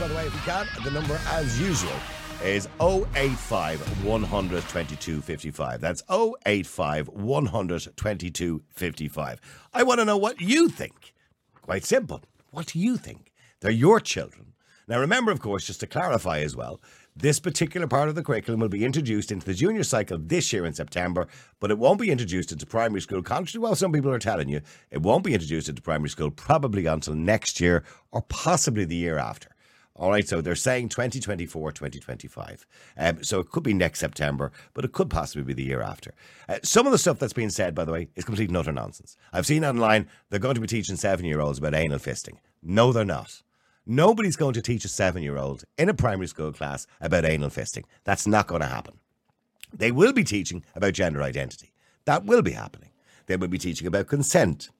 By the way, if you can. The number, as usual, is 085 100 22 55. That's 085 100 22 55. I want to know what you think. Quite simple. What do you think? They're your children. Now, remember, of course, just to clarify as well, this particular part of the curriculum will be introduced into the junior cycle this year in September, but it won't be introduced into primary school. Contrary to what some people are telling you, it won't be introduced into primary school probably until next year or possibly the year after. All right, so they're saying 2024, 2025. Um, so it could be next September, but it could possibly be the year after. Uh, some of the stuff that's being said, by the way, is complete utter nonsense. I've seen online they're going to be teaching seven year olds about anal fisting. No, they're not. Nobody's going to teach a seven year old in a primary school class about anal fisting. That's not going to happen. They will be teaching about gender identity. That will be happening. They will be teaching about consent.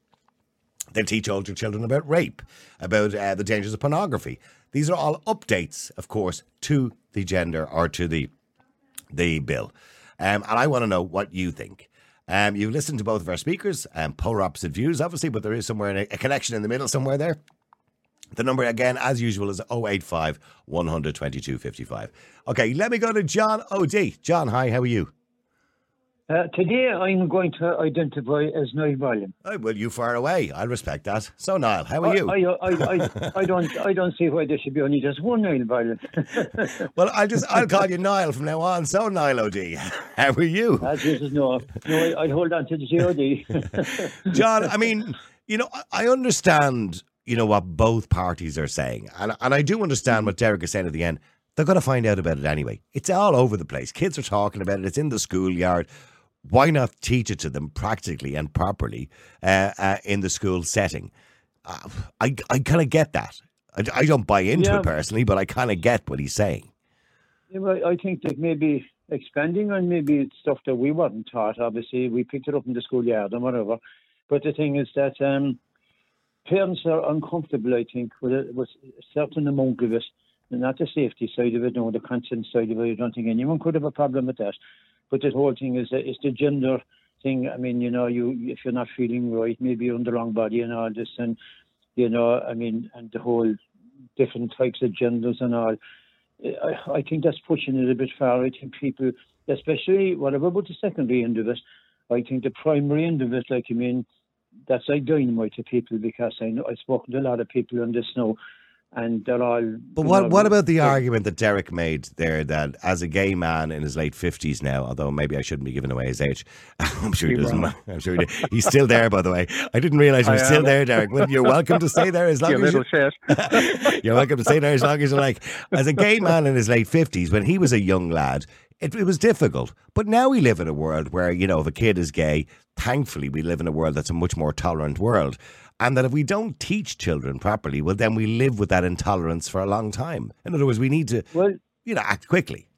They'll teach older children about rape, about uh, the dangers of pornography. These are all updates, of course, to the gender or to the the bill. Um, and I want to know what you think. Um, you've listened to both of our speakers, um, polar opposite views, obviously, but there is somewhere a, a connection in the middle somewhere there. The number again, as usual, is 085 122 55. Okay, let me go to John OD. John, hi, how are you? Uh, today I'm going to identify as Niall Boylan. Oh, well, you far away. I respect that. So, Niall, how are I, you? I, I, I, I don't I don't see why there should be only just one Niall Boylan. well, I'll just I'll call you Niall from now on. So, Niall OD, how are you? Ah, Jesus, no, no, I, I'd hold on to the COD. John, I mean, you know, I- I understand, you know, what both parties are saying. And, and I do understand what Derek is saying at the end. They're going to find out about it anyway. It's all over the place. Kids are talking about it. It's in the schoolyard. Why not teach it to them practically and properly uh, uh, in the school setting? Uh, I, I kind of get that. I, I don't buy into Yeah. it personally, but I kind of get what he's saying. Yeah, well, I think that maybe expanding on maybe it's stuff that we weren't taught. Obviously, we picked it up in the schoolyard and whatever. But the thing is that um, parents are uncomfortable, I think, with a, with a certain amount of it. Not the safety side of it, no, the consent side of it. I don't think anyone could have a problem with that. But the whole thing is the gender thing. I mean, you know, you if you're not feeling right, maybe you're on the wrong body and all this, and you know, I mean, and the whole different types of genders and all. I, I think that's pushing it a bit far. I think people, especially whatever about the secondary end of it, I think the primary end of it, like I mean, that's like dynamite to people because I know I've spoken to a lot of people on this now, and they're all. But what know, what about the argument that Derek made there that as a gay man in his late fifties now, although maybe I shouldn't be giving away his age, I'm sure he doesn't. wrong. I'm sure he, he's still there. By the way, I didn't realize he was still there, Derek. Well, you're welcome to stay there as long You as little you, shit. you're welcome to stay there as long as you like. As a gay man in his late fifties, when he was a young lad, it, it was difficult. But now we live in a world where you know if a kid is gay, thankfully we live in a world that's a much more tolerant world. And that if we don't teach children properly, well, then we live with that intolerance for a long time. In other words, we need to, Well, you know, act quickly.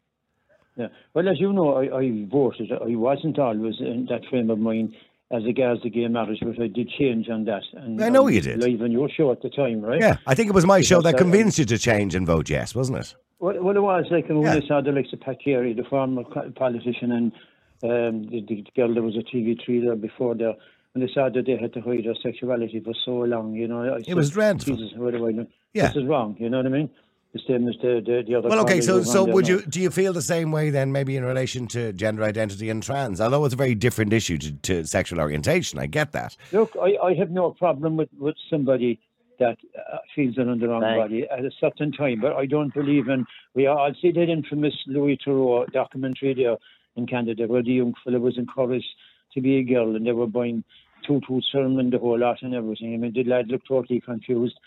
Yeah. Well, as you know, I, I voted. I wasn't always in that frame of mind as regards the gay marriage, but I did change on that. And I know you did. Live on your show at the time, right? Yeah, I think it was my show that convinced you to change and vote yes, wasn't it? Well, well, it was like when Yeah. I saw the likes of the former politician, and um, the, the girl that was a TV3 there before there, and they saw that they had to hide their sexuality for so long, you know. I said, was dreadful. Jesus, what do I know? Yeah. This is wrong, you know what I mean? The same as the, the, the other Well, okay, so so would you do you feel the same way then, maybe in relation to gender identity and trans? Although it's a very different issue to, to sexual orientation, I get that. Look, I, I have no problem with, with somebody that uh, feels they're on the wrong Thanks. body at a certain time, but I don't believe in. We all see that infamous Louis Theroux documentary there in Canada where the young fellow was encouraged to be a girl and they were buying tutu sermon, the whole lot and everything. I mean, the lad looked totally confused.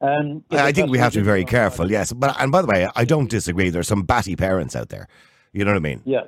Um, I, think we have to be very on the wrong careful, yes. But and by the way, I don't disagree. There's some batty parents out there. You know what I mean? Yeah.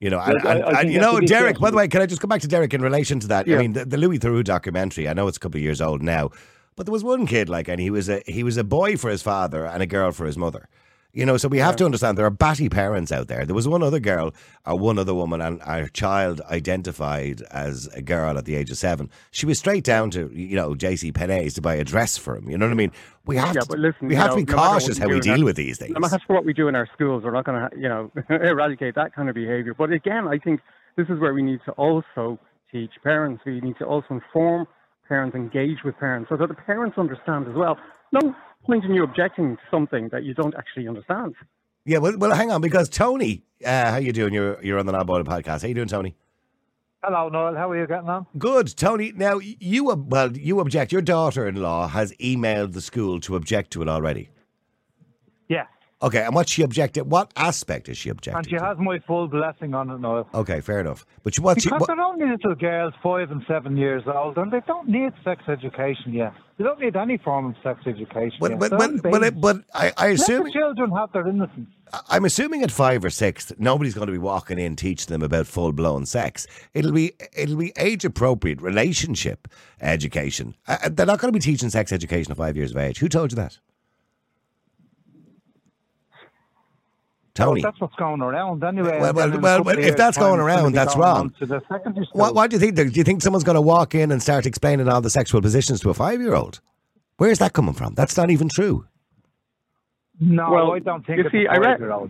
You know, and, I- and, and you know, Derek. By the way, can I just come back to Derek in relation to that? I mean, the, the Louis Theroux documentary. I know it's a couple of years old now, but there was one kid like, and he was a he was a boy for his father and a girl for his mother. You know, so we have to understand there are batty parents out there. There was one other girl, or one other woman, and our child identified as a girl at the age of seven. She was straight down to you know J.C. Penney's to buy a dress for him. You know what I mean? We have Yeah, to listen, we have know, to be no cautious how we in our- deal with these things. No matter what we do in our schools, we're not going to, you know, eradicate that kind of behaviour. But again, I think this is where we need to also teach parents. We need to also inform parents, engage with parents, so that the parents understand as well. No, point in you objecting to something that you don't actually understand? Yeah, well, well, hang on, because Tony, uh, how you doing? You're you're on the Niall Boylan podcast. How you doing, Tony? Hello, Noel. How are you getting on? Good, Tony. Now you ob- well, you object. Your daughter-in-law has emailed the school to object to it already. Okay, and what she objected? What aspect is she objecting? And she to? has my full blessing on it, Noel. Okay, fair enough. But what she? Because What, they're only little girls, five and seven years old, and they don't need sex education yet. They don't need any form of sex education but, yet. but, but, but, but I, I Let assume the children have their innocence. I'm assuming at five or six, nobody's going to be walking in teaching them about full blown sex. It'll be it'll be age appropriate relationship education. Uh, they're not going to be teaching sex education at five years of age. Who told you that? Tony. That's what's going around anyway. Well, well, then in a well, well, if that's going around, that's going wrong. To the secondary school. What, what do you think? Do you think someone's going to walk in and start explaining all the sexual positions to a five year old? Where's that coming from? That's not even true. No, well, I don't think you it's see, a I, re-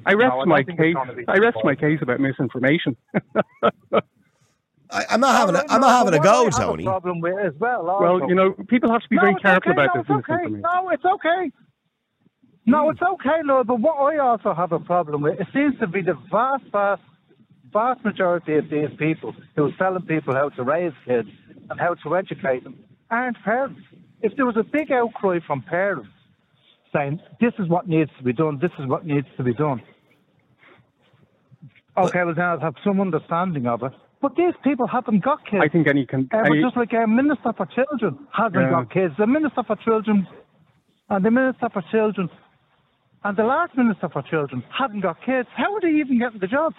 I rest No, I my don't think it's case. I rest my case about misinformation. I, I'm not having. A, Alright, I'm not having a go, I have Tony. A problem with as well. well, you know, people have to be no, very careful okay, about no, this okay. misinformation. No, it's okay. No, it's okay, no, but what I also have a problem with, it seems to be the vast, vast, vast majority of these people who are telling people how to raise kids and how to educate them aren't parents. If there was a big outcry from parents saying, this is what needs to be done, this is what needs to be done, okay, well then I'd have some understanding of it. But these people haven't got kids. I think any can. Uh, any- just like a minister for children hasn't Yeah. got kids, the minister for children and the minister for children and the last minister for children hadn't got kids. How would he even get the job?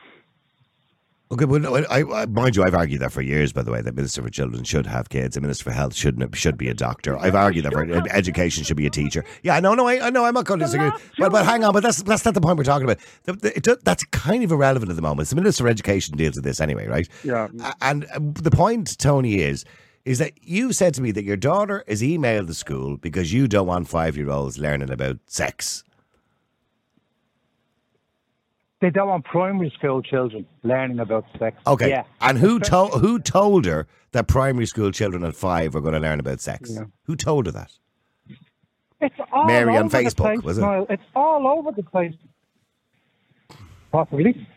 Okay, well, no, I, I, mind you, I've argued that for years. By the way, that Minister for Children should have kids. The Minister for Health shouldn't should be a doctor. I've argued that for education should be a teacher. Yeah, I know, no, I, I know, I'm not going to disagree. But, but hang on, but that's that's not the point we're talking about. The, the, it, that's kind of irrelevant at the moment. The Minister for Education deals with this anyway, right? Yeah. And uh, the point, Tony, is is that you said to me that your daughter has emailed the school because you don't want five year olds learning about sex. They don't want primary school children learning about sex. Okay. Yeah. And who told who told her that primary school children at five were going to learn about sex? Yeah. Who told her that? It's all Mary on over the Facebook, place, was it? Niall. It's all over the place. Possibly.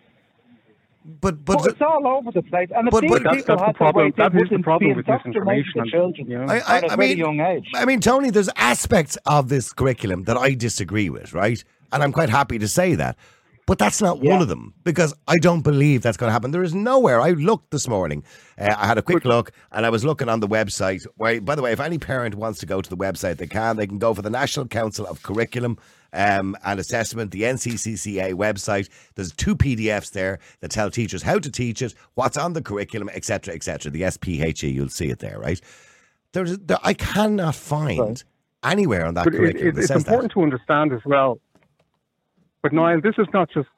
But but, But it's all over the place. And if But- but that's, people that's the had their problem. way, they That is the wouldn't problem be with indoctrinating misinformation. and- children you know? I, I, at a I very mean, young age. I mean, Tony, there's aspects of this curriculum that I disagree with, right? And I'm quite happy to say that. But that's not one of them because I don't believe that's going to happen. There is nowhere. I looked this morning. Uh, I had a quick look and I was looking on the website. Where, by the way, if any parent wants to go to the website, they can. They can go for the National Council of Curriculum um, and Assessment, the NCCA website. There's two PDFs there that tell teachers how to teach it, what's on the curriculum, etc., etc. The SPHE, you'll see it there, right? There's, there, I cannot find anywhere on that But curriculum it, that it's important to understand as well. But Niall, this is not just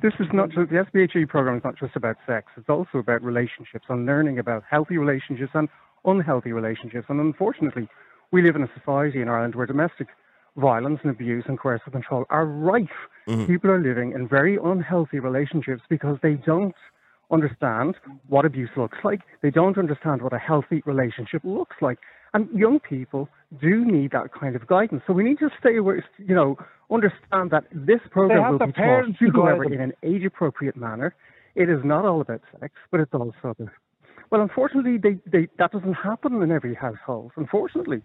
this is not just the SPHE program is not just about sex. It's also about relationships and learning about healthy relationships and unhealthy relationships. And unfortunately, we live in a society in Ireland where domestic violence and abuse and coercive control are rife. Mm-hmm. People are living in very unhealthy relationships because they don't understand what abuse looks like. They don't understand what a healthy relationship looks like. And young people do need that kind of guidance. So we need to stay aware, you know, understand that this program will be taught, to however, in an age appropriate manner. It is not all about sex, but it's also about. Well, unfortunately, they, they, that doesn't happen in every household. Unfortunately.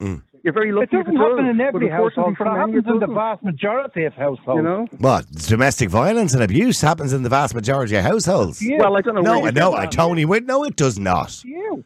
Hmm. You're very lucky It doesn't if does, happen in every household, but it happens in the doesn't, vast majority of households. You know? What domestic violence and abuse happens in the vast majority of households? Well, I don't know. No, where you no, get I that. Tony, wait, no, it does not. You.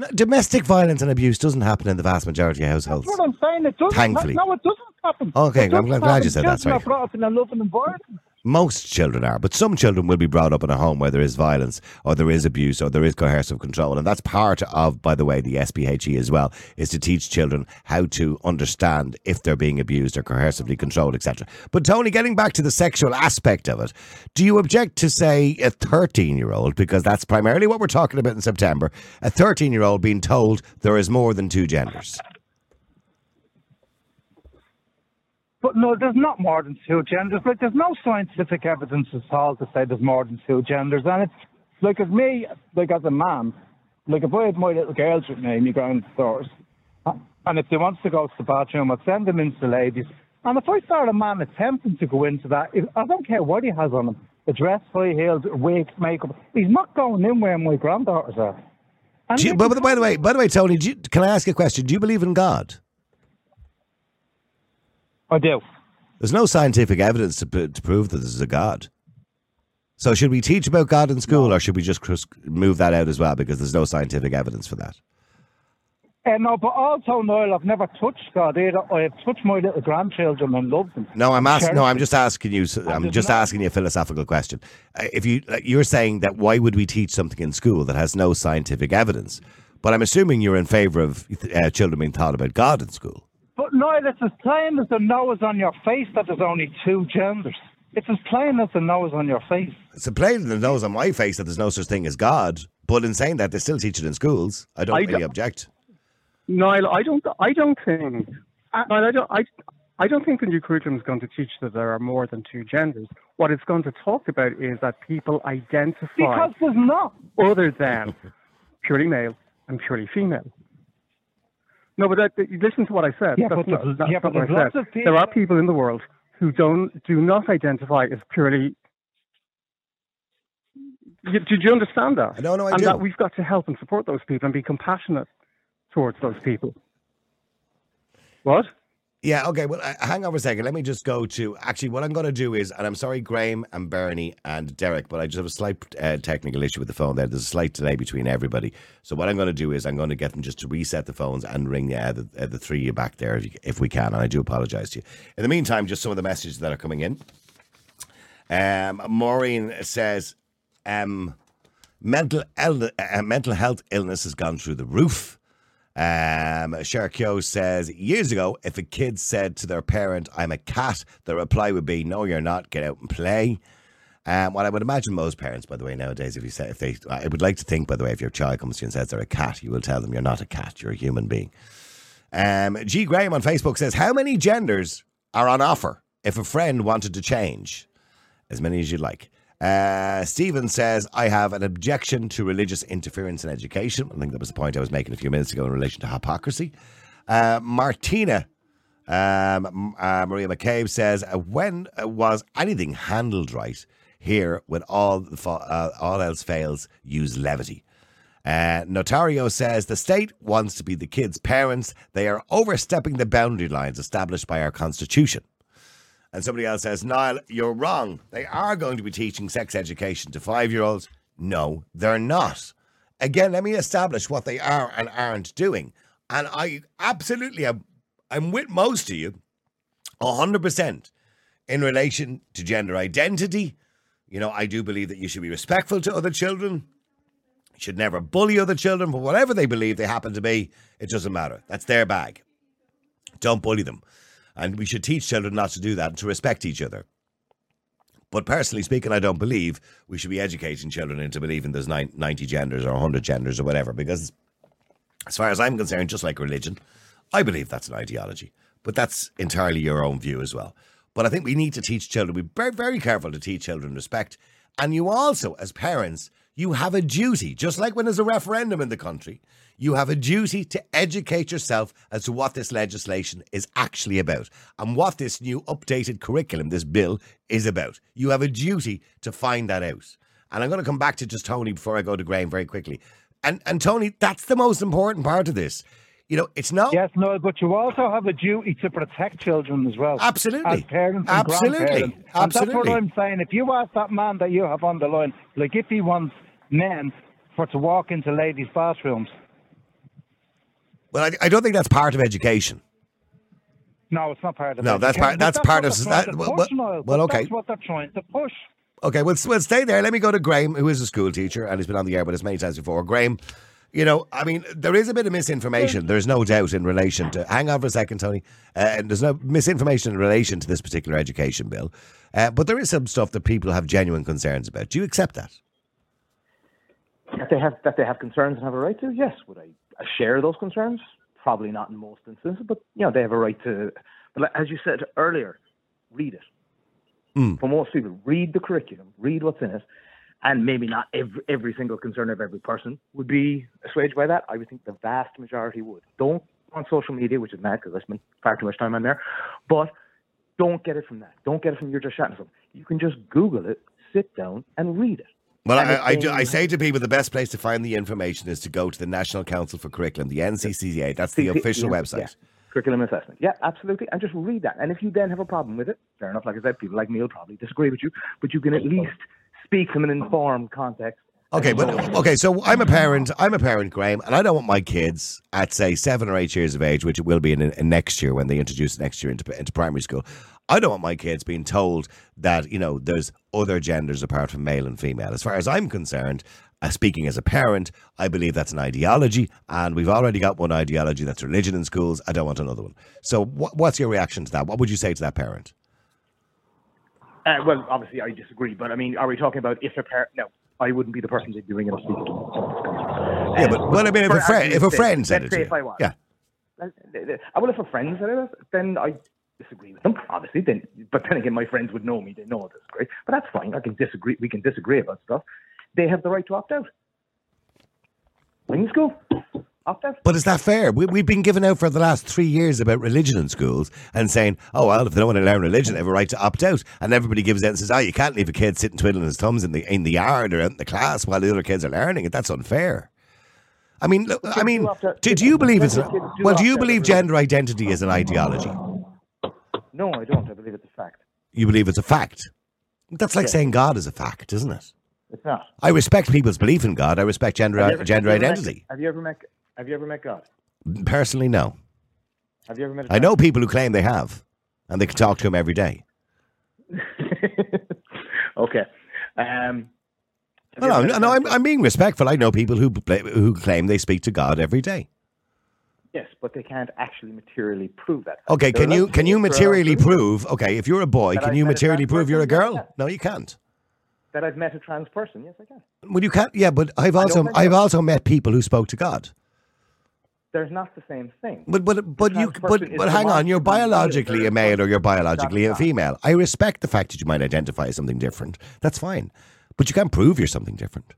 No, domestic violence and abuse doesn't happen in the vast majority of households. That's what I'm saying. It doesn't. Thankfully. No, it doesn't happen. Okay, It I'm doesn't glad you happen. said that, Children sorry. are brought up in a loving environment. Most children are, but some children will be brought up in a home where there is violence or there is abuse or there is coercive control. And that's part of, by the way, the SPHE as well, is to teach children how to understand if they're being abused or coercively controlled, etc. But Tony, getting back to the sexual aspect of it, do you object to, say, a 13 year old, because that's primarily what we're talking about in September, a 13 year old being told there is more than two genders? But no, there's not more than two genders. Like, there's no scientific evidence at all to say there's more than two genders. And it's like, as me, like as a man, like if I had my little girls with me my granddaughters, And if they want to go to the bathroom, I'd send them into the ladies. And if I start a man attempting to go into that, I don't care what he has on him, a dress, high heels, wig, makeup, he's not going in where my granddaughters are. You, but, by the way, by the way, Tony, you, can I ask a question? Do you believe in God? I do. There's no scientific evidence to, p- to prove that there's a God. So should we teach about God in school, or should we just cr- move that out as well because there's no scientific evidence for that? Uh, no, but also, Noel, I've never touched God either. I have touched my little grandchildren and loved them. No, I'm asking. No, I'm just asking you. I'm just asking you a philosophical question. Uh, If you like, you're saying that why would we teach something in school that has no scientific evidence? But I'm assuming you're in favour of uh, children being taught about God in school. But Noel, it's as plain as the nose on your face that there's only two genders. It's as plain as the nose on your face. It's as plain as the nose on my face that there's no such thing as God. But in saying that, they still teach it in schools. I don't I really don't- object. Niall, I don't, I don't think, Niall, I don't, I, I don't think the new curriculum is going to teach that there are more than two genders. What it's going to talk about is that people identify Because there's not. other than purely male and purely female. No, but that, listen to what I said. Yeah, that's but not, that's yeah, but what there's I lots said. of people- There are people in the world who don't do not identify as purely. You, did you understand that? No, no, I and do. that we've got to help and support those people and be compassionate towards those people. What? Yeah, okay. Well, uh, hang on for a second. Let me just go to. Actually, what I'm going to do is, and I'm sorry, Graham and Bernie and Derek, but I just have a slight uh, technical issue with the phone there. There's a slight delay between everybody. So, what I'm going to do is, I'm going to get them just to reset the phones and ring uh, the, uh, the three of you back there if, you, if we can. And I do apologize to you. In the meantime, just some of the messages that are coming in. Um, Maureen says, um, mental, el- uh, mental health illness has gone through the roof. Um, Sharkyo says years ago, if a kid said to their parent, "I'm a cat," the reply would be, "No, you're not. Get out and play." Um, what I would imagine most parents, by the way, nowadays, if you say if they, I would like to think, by the way, if your child comes to you and says they're a cat, you will tell them you're not a cat. You're a human being. Um, G Graham on Facebook says, "How many genders are on offer if a friend wanted to change?" As many as you'd like. Uh, Stephen says, I have an objection to religious interference in education. I think that was the point I was making a few minutes ago in relation to hypocrisy. Uh, Martina um, uh, Maria McCabe says, uh, when uh, was anything handled right here when all, all else fails, use levity? Uh, Notario says the state wants to be the kids' parents. They are overstepping the boundary lines established by our constitution. And somebody else says, Niall, you're wrong. They are going to be teaching sex education to five year olds. No, they're not. Again, let me establish what they are and aren't doing. And I absolutely am I'm with most of you 100% in relation to gender identity. You know, I do believe that you should be respectful to other children. You should never bully other children for whatever they believe they happen to be. It doesn't matter. That's their bag. Don't bully them. And we should teach children not to do that and to respect each other. But personally speaking, I don't believe we should be educating children into believing there's 90 genders or 100 genders or whatever, because as far as I'm concerned, just like religion, I believe that's an ideology. But that's entirely your own view as well. But I think we need to teach children, be very, very careful to teach children respect. And you also, as parents, you have a duty, just like when there's a referendum in the country, you have a duty to educate yourself as to what this legislation is actually about and what this new updated curriculum, this bill, is about. You have a duty to find that out. And I'm going to come back to just Tony before I go to Graham very quickly. And and Tony, that's the most important part of this. You know, it's not Yes, no, but you also have a duty to protect children as well. Absolutely. As parents and Absolutely. grandparents. And that's Absolutely. what I'm saying. If you ask that man that you have on the line, like if he wants men for to walk into ladies' bathrooms, Well, I, I don't think that's part of education. no, it's not part of education. No, that's part- but that's part of- that- well, push, well- well, okay. That's what they're trying to push. Okay, well, s- well, stay there. Let me go to Graham, who is a school teacher and he's been on the air with us many times before. Graham, you know, I mean, there is a bit of misinformation. There's no doubt in relation to. Hang on for a second, Tony. Uh, and there's no misinformation in relation to this particular education bill, uh, but there is some stuff that people have genuine concerns about. Do you accept that? that they have that they have concerns and have a right to. Yes, would I share those concerns? Probably not in most instances, but you know they have a right to. But as you said earlier, read it. Hmm. For most people, read the curriculum, read what's in it, and maybe not every every single concern of every person would be assuaged by that. I would think the vast majority would. Don't on social media, which is mad because I spend far too much time on there. But don't get it from that. Don't get it from you're just chatting. You can just Google it, sit down, and read it. Well, I, I, do, I say to people the best place to find the information is to go to the National Council for Curriculum, the NCCA. That's the official yeah, website. yeah. Curriculum assessment. Yeah, absolutely. And just read that. And if you then have a problem with it, fair enough. Like I said, people like me will probably disagree with you, but you can at least speak from an informed context. Okay, but okay, so I'm a parent. I'm a parent, Graham, and I don't want my kids at say seven or eight years of age, which it will be in, in next year when they introduce next year into into primary school. I don't want my kids being told that you know there's other genders apart from male and female. As far as I'm concerned, uh, speaking as a parent, I believe that's an ideology, and we've already got one ideology that's religion in schools. I don't want another one. So, what, what's your reaction to that? What would you say to that parent? Uh, well, obviously, I disagree, but I mean, are we talking about if a parent? No, I wouldn't be the person to be doing it or speaking to them. Yeah, but well, I mean, if a friend, if a friend said it to if I was. yeah. Well, if a friend said it, then I disagree with them, obviously. Then, but then again, my friends would know me; they know I disagree. But that's fine. I can disagree. We can disagree about stuff. They have the right to opt out. In school, opt. But is that fair? We, we've been giving out for the last three years about religion in schools and saying, oh, well, if they don't want to learn religion, they have a right to opt out. And everybody gives out and says, oh, you can't leave a kid sitting twiddling his thumbs in the in the yard or out in the class while the other kids are learning it. That's unfair. I mean, look, I mean, do do, you believe it's well? Do you believe gender identity is an ideology? No, I don't. I believe it's a fact. You believe it's a fact. That's like Yeah. saying God is a fact, isn't it? It's not. I respect people's belief in God. I respect gender Have you ever- gender ever met- identity. Have you ever met? Have you ever met God? Personally, no. Have you ever met? a I know people who claim they have, and they can talk to him every day. okay. Um, you No, no, met a no, I'm, I'm being respectful. I know people who who claim they speak to God every day. Yes, but they can't actually materially prove that. Okay, They're can you can you materially prove? Okay, if you're a boy, can I you materially prove you're a person? girl? No, you can't. that I've met a trans person? Yes, I can. Well, you can't. Yeah, but I've also I've also met people who spoke to God. There's not the same thing. But but but you but but hang on, you're biologically a male or you're biologically a female. I respect the fact that you might identify as something different. That's fine, but you can't prove you're something different.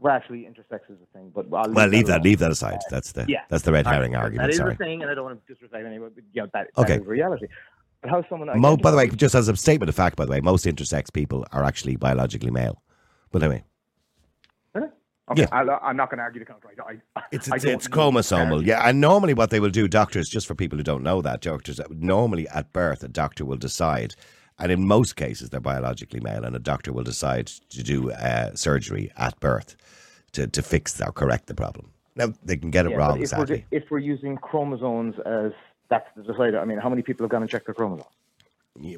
Well, actually, intersex is a thing, but I'll Well, leave that leave that aside. That's the Yeah. that's the red herring argument. That is Sorry. a thing, and I don't want to disrespect anyone, but you know, that, Okay. that is reality. But how someone Mo, by the way, just as a statement of fact, by the way, most intersex people are actually biologically male. But anyway, Really? Okay, Yeah. I'll, I'm not going to argue the counter. I, I, it's I it's, it's chromosomal, yeah. And normally, what they will do, doctors, just for people who don't know that, doctors normally at birth, a doctor will decide, and in most cases, they're biologically male, and a doctor will decide to do uh, surgery at birth to to fix or correct the problem. Now they can get it Yeah, wrong, if we're, if we're using chromosomes as that's the decider, I mean, how many people have gone and checked their chromosomes?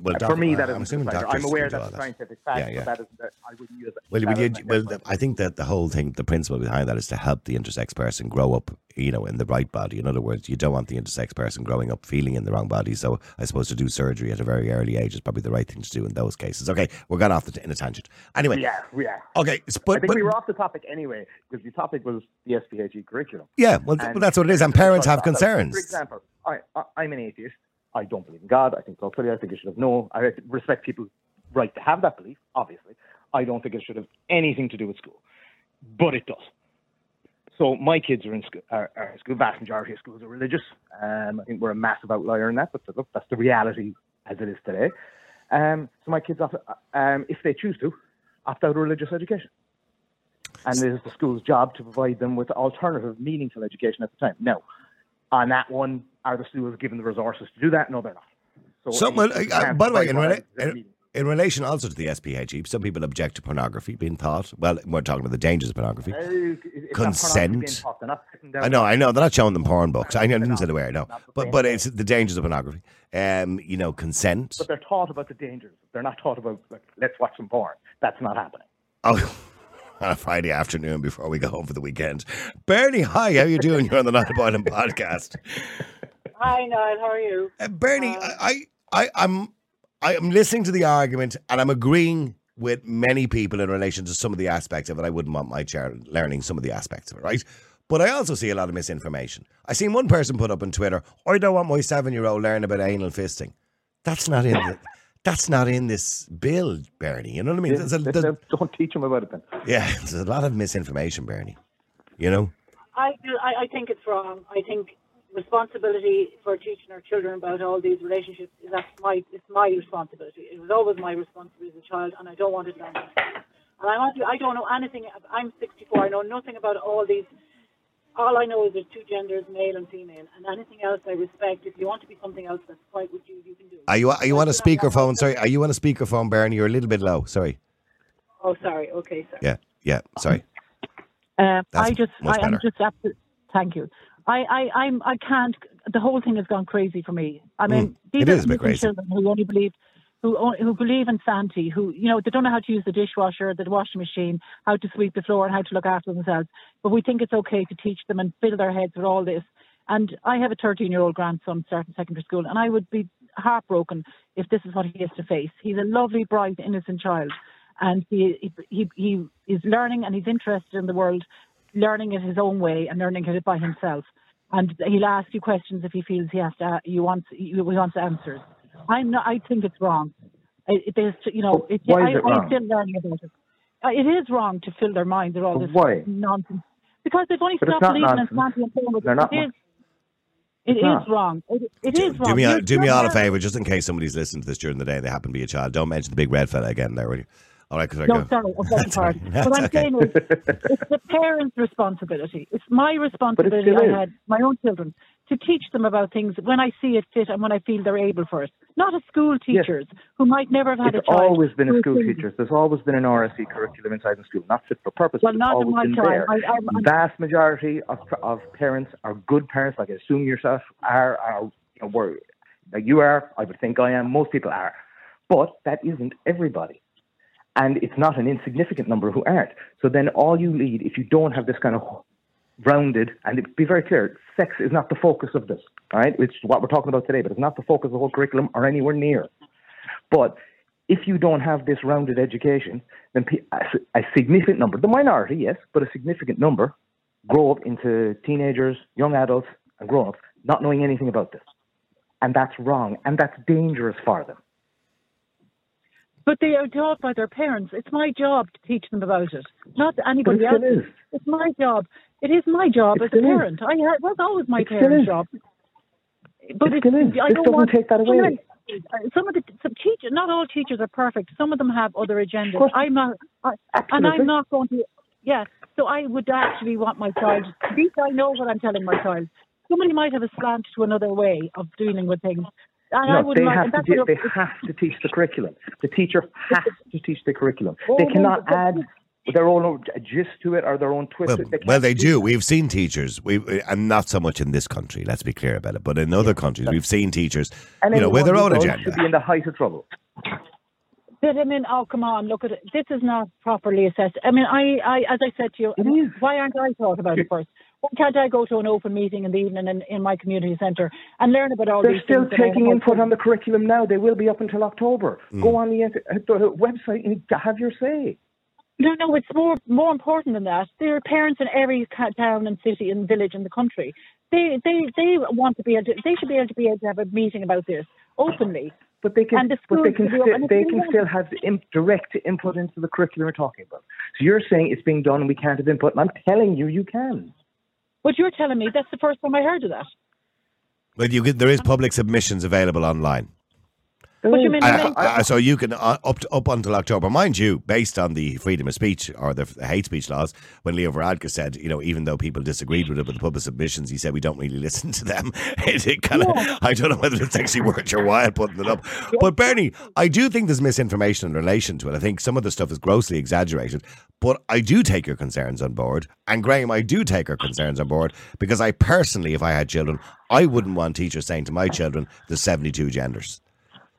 Well, Uh, for me, that I'm isn't assuming doctors I'm aware can do all that's a that. scientific fact, Yeah, yeah. but that is that I wouldn't use it. Well, that well, you, well. I think that the whole thing, the principle behind that is to help the intersex person grow up, you know, in the right body. In other words, you don't want the intersex person growing up feeling in the wrong body. So I suppose to do surgery at a very early age is probably the right thing to do in those cases. Okay, we're gone off the, in a tangent. Anyway, yeah, yeah. okay, s- I but, think but we were off the topic anyway because the topic was the SPHE curriculum. yeah, well, And- well, that's what it is. And parents have concerns. For example, I, I'm an atheist. I don't believe in God. I think all silly. I think it should have no. I respect people's right to have that belief. Obviously, I don't think it should have anything to do with school, but it does. So my kids are in school. Are, are school. Vast majority of schools are religious. Um, I think we're a massive outlier in that, but look, that's the reality as it is today. Um, so my kids, opt, um, if they choose to, opt out of religious education. And it is the school's job to provide them with alternative, meaningful education at the time. Now, on that one, are the schools given the resources to do that? No, they're not. So, any well, uh, by the way, in, rela- in, in relation also to the SPHE, some people object to pornography being taught. Well, we're talking about the dangers of pornography. Uh, it's not pornography Consent. taught, they're not sitting down I know, I know. They're not showing them porn books. I didn't say they were, no. But but it's the dangers of pornography. Um, you know, consent. But they're taught about the dangers. They're not taught about, like, let's watch some porn. That's not happening. Oh, on a Friday afternoon before we go home for the weekend. Bernie, hi, how you doing? You're on the Niall Boylan podcast. Hi, Niall. How are you? Uh, Bernie, I, I, I, I'm, I am listening to the argument and I'm agreeing with many people in relation to some of the aspects of it. I wouldn't want my child learning some of the aspects of it, right? But I also see a lot of misinformation. I seen one person put up on Twitter, "I don't want my seven-year-old learning about anal fisting." That's not in the, that's not in this bill, Bernie. You know what I mean? There's a- They- there's- don't teach them about it then. yeah, there's a lot of misinformation, Bernie. You know? I, I I think it's wrong. I think responsibility for teaching our children about all these relationships is that's my it's my responsibility. It was always my responsibility as a child, and I don't want it down. to And I want to, I don't know anything. I'm 64. I know nothing about all these. All I know is there's two genders, male and female, and anything else I respect. If you want to be something else that's quite with you, you can do. Are you are you on a That's what I'm not- speakerphone? Sorry, are you on a speakerphone, Bernie? You're a little bit low. Sorry. Oh, sorry. Okay, sorry. Yeah, yeah. Sorry. Um, That's I just, much I am just absolutely. Thank you. I, I, I'm, I can't. The whole thing has gone crazy for me. I mean, Mm, these it are is a bit crazy. children who only believe, who who believe in sanity, who you know they don't know how to use the dishwasher, the washing machine, how to sweep the floor, and how to look after themselves. But we think it's okay to teach them and fill their heads with all this. And I have a 13 year old grandson starting secondary school, and I would be heartbroken if this is what he has to face. He's a lovely, bright, innocent child, and he he he, he is learning and he's interested in the world, learning it his own way and learning it by himself. And he'll ask you questions if he feels he has to. You want he wants answers. I'm not. I think it's wrong. It, there's, you know, it, Why is I, it I'm still learning about it. Uh, It is wrong to fill their minds with all this why? nonsense because they've only But stopped believing in and with They're not is. It is not. wrong. It, it is wrong. Do me a, do me all a favor, just in case somebody's listening to this during the day and they happen to be a child. Don't mention the big red fella again, there, will you? All right, because I No, go. sorry, I'm very That's all right. sorry. What I'm okay. saying is, it's the parents' responsibility. It's my responsibility. I had my own children to teach them about things when I see it fit and when I feel they're able for it. Not as school Yes. teachers who might never have had It's a child. always been a school teachers. There's always been an RSE curriculum inside the school, not fit for purpose. Well, not in my time. there. I- I'm- I'm- Vast majority of of parents are good parents, like I assume yourself are. are you know, were, like you are. I would think I am. Most people are, but that isn't everybody. And it's not an insignificant number who aren't. So then all you need, if you don't have this kind of rounded, and be very clear, sex is not the focus of this, all right? It's what we're talking about today, but it's not the focus of the whole curriculum or anywhere near. But if you don't have this rounded education, then a significant number, the minority, yes, but a significant number, grow up into teenagers, young adults, and grown ups not knowing anything about this. And that's wrong, and that's dangerous for them. But they are taught by their parents. It's my job to teach them about it, not anybody else. else's. is. It's my job. It is my job It as a is. parent. I it was always my It parents' job. But It still is. I This don't want, take that away. Uh, some of, the- some of the some teachers, not all teachers are perfect. Some of them have other agendas. I'm not, I, and I'm not going to. Yeah. So I would actually want my child. At least I know what I'm telling my child. Somebody might have a slant to another way of dealing with things. And I No, would they like, have to. Do, they have to teach the curriculum. The teacher has to teach the curriculum. They cannot add their own gist to it or their own twist. Well, to well, they do do. We've seen teachers, we and not so much in this country. Let's be clear about it. But in other countries, we've seen teachers, And you know, with their own agenda. should be in the height of trouble. But I mean, oh come on, look at it. This is not properly assessed. I mean, I, I as I said to you, It is. why aren't I taught about it first? Why can't I go to an open meeting in the evening in, in my community centre and learn about all They're these still things? that I taking input on the curriculum now. They will be up until October. Mm. Go on the, the website and have your say. No, no, it's more more important than that. There are parents in every town and city and village in the country. They they they want to be able to. They should be able to be able to have a meeting about this openly. But they can, the but they can, should be open. still, they can still have the direct input into the curriculum we're talking about. So you're saying it's being done and we can't have input, and I'm telling you, you can. But you're telling me that's the first time I heard of that. But you, get- there is public submissions available online. Do you mean? I- so you can uh, up to, up until October, mind you, based on the freedom of speech or the hate speech laws. When Leo Varadkar said, you know, even though people disagreed with it with the public submissions, he said we don't really listen to them. it, it kind of, I don't know whether it's actually worth your while putting it up. But Bernie, I do think there's misinformation in relation to it. I think some of the stuff is grossly exaggerated. But I do take your concerns on board, and Graham, I do take our concerns on board because I personally, if I had children, I wouldn't want teachers saying to my children, "There's 72 genders."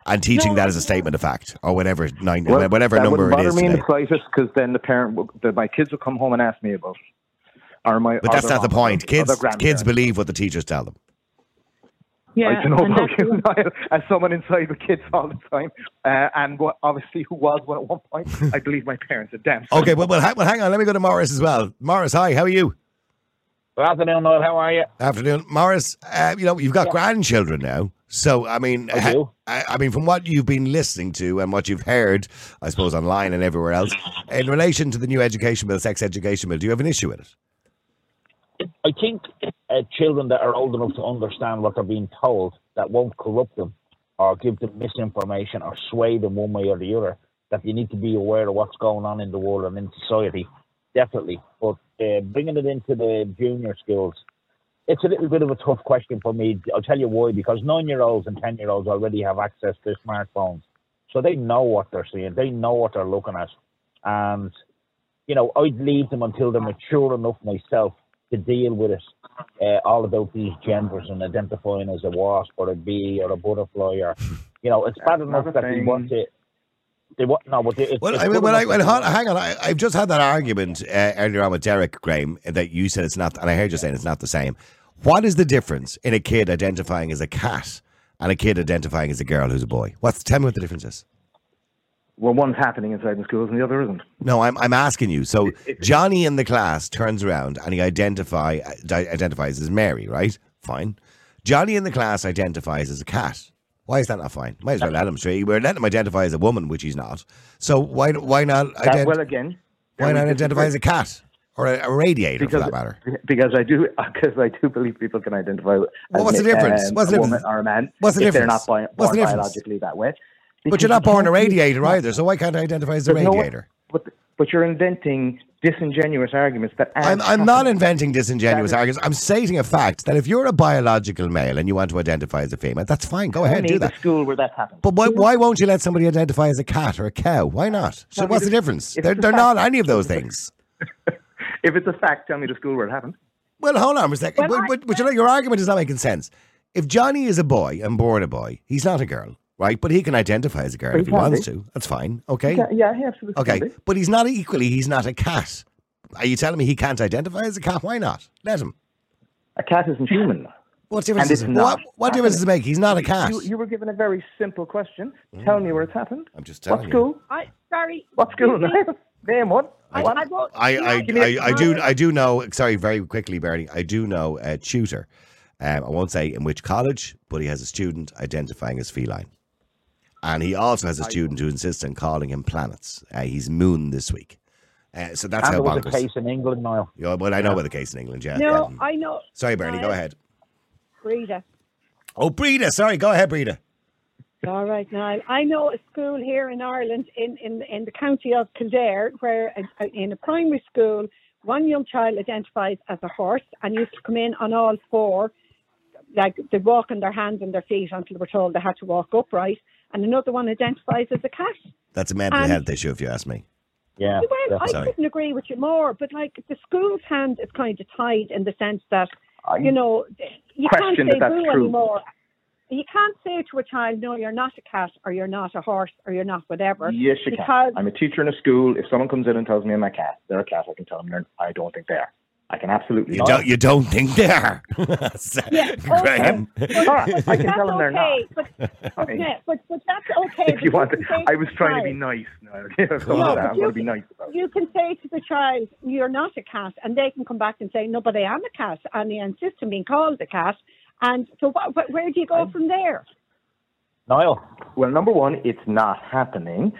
And teaching No, that as a statement of fact or whatever nine, Well, whatever that number wouldn't it bother is me in today. the slightest because then the parent, will, the, my kids will come home and ask me about it. Or my, But or that's not the point. Kids, kids believe what the teachers tell them. Yeah, I don't know about you, Niall, as someone inside with kids all the time, uh, and what, obviously who was one at one point. I believe my parents are damn. Okay, well, well, hang, well, hang on. Let me go to Morris as well. Morris, hi. How are you? Good afternoon, Noel. How are you? Afternoon, Morris. Uh, you know you've got Yeah. grandchildren now, so I mean, I I, I mean, from what you've been listening to and what you've heard, I suppose online and everywhere else, in relation to the new education bill, sex education bill, do you have an issue with it? I think uh, children that are old enough to understand what they're being told that won't corrupt them or give them misinformation or sway them one way or the other. That you need to be aware of what's going on in the world and in society, definitely. But uh, bringing it into the junior schools, it's a little bit of a tough question for me. I'll tell you why. Because nine-year-olds and ten-year-olds already have access to smartphones, so they know what they're seeing, they know what they're looking at, and you know, I'd leave them until they're mature enough myself to deal with it. Uh, all about these genders and identifying as a wasp or a bee or a butterfly or, you know, it's bad enough Another that they thing- want to. They want no, but it, Well, it's I mean, good well, I, enough well, that hon- they- hang on. I, I've just had that argument uh, earlier on with Derek Graham that you said it's not, and I heard you saying it's not the same. What is the difference in a kid identifying as a cat and a kid identifying as a girl who's a boy? What's tell me what the difference is? Well, one's happening inside the schools and the other isn't. No, I'm I'm asking you. So Johnny in the class turns around and he identify identifies as Mary, right? Fine. Johnny in the class identifies as a cat. Why is that not fine? Might as well let him. Straight. We're letting him identify as a woman, which he's not. So why why not? That, ident- well, again, why not identify as a cat or a, a radiator because, for that matter? Because I do, because I do believe people can identify. As Well, what's the difference? um, What's the a difference? woman or a man. What's the if They're not the born difference? biologically that way. But you're not you born a radiator either. So why can't I identify as a There's no- radiator? but but you're inventing disingenuous arguments that I'm, I'm not inventing disingenuous arguments. I'm stating a fact that if you're a biological male and you want to identify as a female, that's fine. Go ahead, Tell do that. the school where that happened. But why, why won't you let somebody identify as a cat or a cow? Why not? So me what's the- the difference? They're, they're not any of those things. If it's a fact, tell me the school where it happened. Well, hold on for a second. Well, but, but, but you know, your argument is not making sense. If Johnny is a boy and born a boy, he's not a girl, right? But he can identify as a girl But if he he wants be. to. That's fine. Okay. Yeah, yeah, he absolutely. Okay. can be. But he's not equally, he's not a cat. Are you telling me he can't identify as a cat? Why not? Let him. A cat isn't human. What difference, And does, it's it- not what, what difference does it make? He's not a cat. You, you were given a very simple question. Tell me mm. where it's happened. I'm just What telling you. What school? I sorry. What school? Name one. I? I, I, I, Give me a- I, do I do know sorry very quickly Bernie I do know a tutor um, I won't say in which college but he has a student identifying as feline and he also has a student who insists on calling him planets uh, he's moon this week uh, so that's and how there was a bonkers case in England now. yeah, but I know about the case in England yeah, no, yeah. I know. sorry Bernie go ahead Rita. oh Breda sorry go ahead Breda All right, Niall. I know a school here in Ireland, in, in, in the county of Kildare, where uh, in a primary school, one young child identifies as a horse and used to come in on all four, like they'd walk on their hands and their feet until they were told they had to walk upright. And another one identifies as a cat. that's a mental And- health issue if you ask me Yeah. Well, I Sorry. couldn't agree with you more, but like the school's hand is kind of tied in the sense that I you know you can't say that that's boo true. anymore. You can't say to a child, "No, you're not a cat, or you're not a horse, or you're not whatever." Yes, you because can. I'm a teacher in a school. If someone comes in and tells me I'm a cat, they're a cat. I can tell them they're, I don't think they are. I can absolutely. you don't you don't think they are Yeah, Graham All right, I can tell them they're not. okay, But, but, I mean, yeah, but, but that's okay. if you want, to, I was the trying to be nice. No, No, I'm going to be nice about. You can say to the child, "You're not a cat," and they can come back and say, "No, but I am a cat," and they insist on being called a cat. And so, what, wh- where do you go from there? Niall. Well, number one, it's not happening.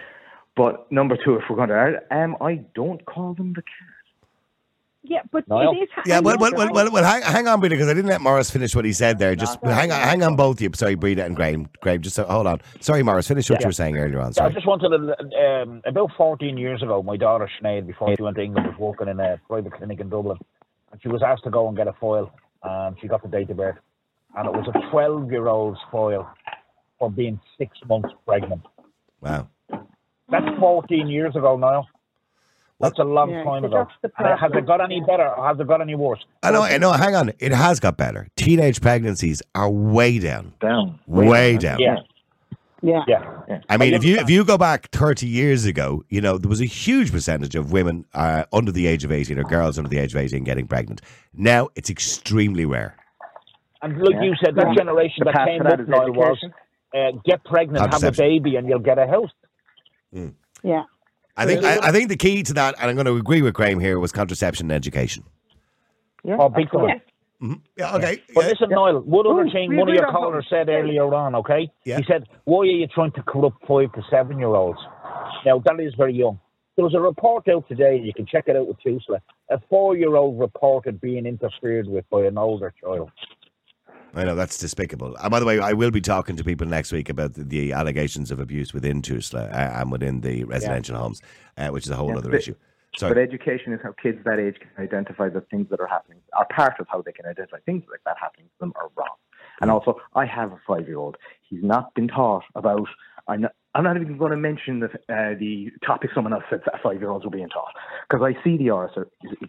But number two, if we're going to, um, I don't call them the cat. Yeah, but Niall? it is. ha- Yeah, well, well, well, well, well hang, hang on, Breda, because I didn't let Morris finish what he said there. Just hang on, hang on, both of you. Sorry, Breda and Graham. Graham, just uh, hold on. Sorry, Morris, finish what you were saying earlier on. Yeah, I just wanted to, um, about 14 years ago, my daughter Sinead, before she went to England, was working in a private clinic in Dublin. And she was asked to go and get a foil, And she got the date of birth. And it was a 12 year old's file for being six months pregnant. Wow. That's 14 years ago now. That's a long Yeah, time ago. that's the And has it got any better or has it got any worse? I know, I know, hang on. It has got better. Teenage pregnancies are way down. Down. Way down. Yeah, Yeah. yeah. I mean, if you if you go back 30 years ago, you know, there was a huge percentage of women uh, under the age of 18 or girls under the age of 18 getting pregnant. Now it's extremely rare. And like Yeah. you said, that Yeah. generation The that came that up is now was uh, get pregnant, have a baby, and you'll get a house. Yeah. I think I, I think the key to that, and I'm going to agree with Graham here, was contraception and education. Yeah, Oh, big time. Yeah. Yeah, okay. But yeah. listen, Niall, one other Ooh, thing one of your callers said earlier on, okay? Yeah. He said, why are you trying to corrupt five to seven year olds? Now, that is very young. There was a report out today, you can check it out with Tusla. A four year old reported being interfered with by an older child. I know that's despicable. And by the way, I will be talking to people next week about the, the allegations of abuse within Tusla uh, and within the residential homes, uh, which is a whole Yeah, other but- issue. But education is how kids that age can identify the things that are happening, are part of how they can identify things like that happening to them are wrong. And also, I have a five year old. He's not been taught about. I'm not, I'm not even going to mention the, uh, the topic someone else said that five year olds were being taught. Because I see the RSE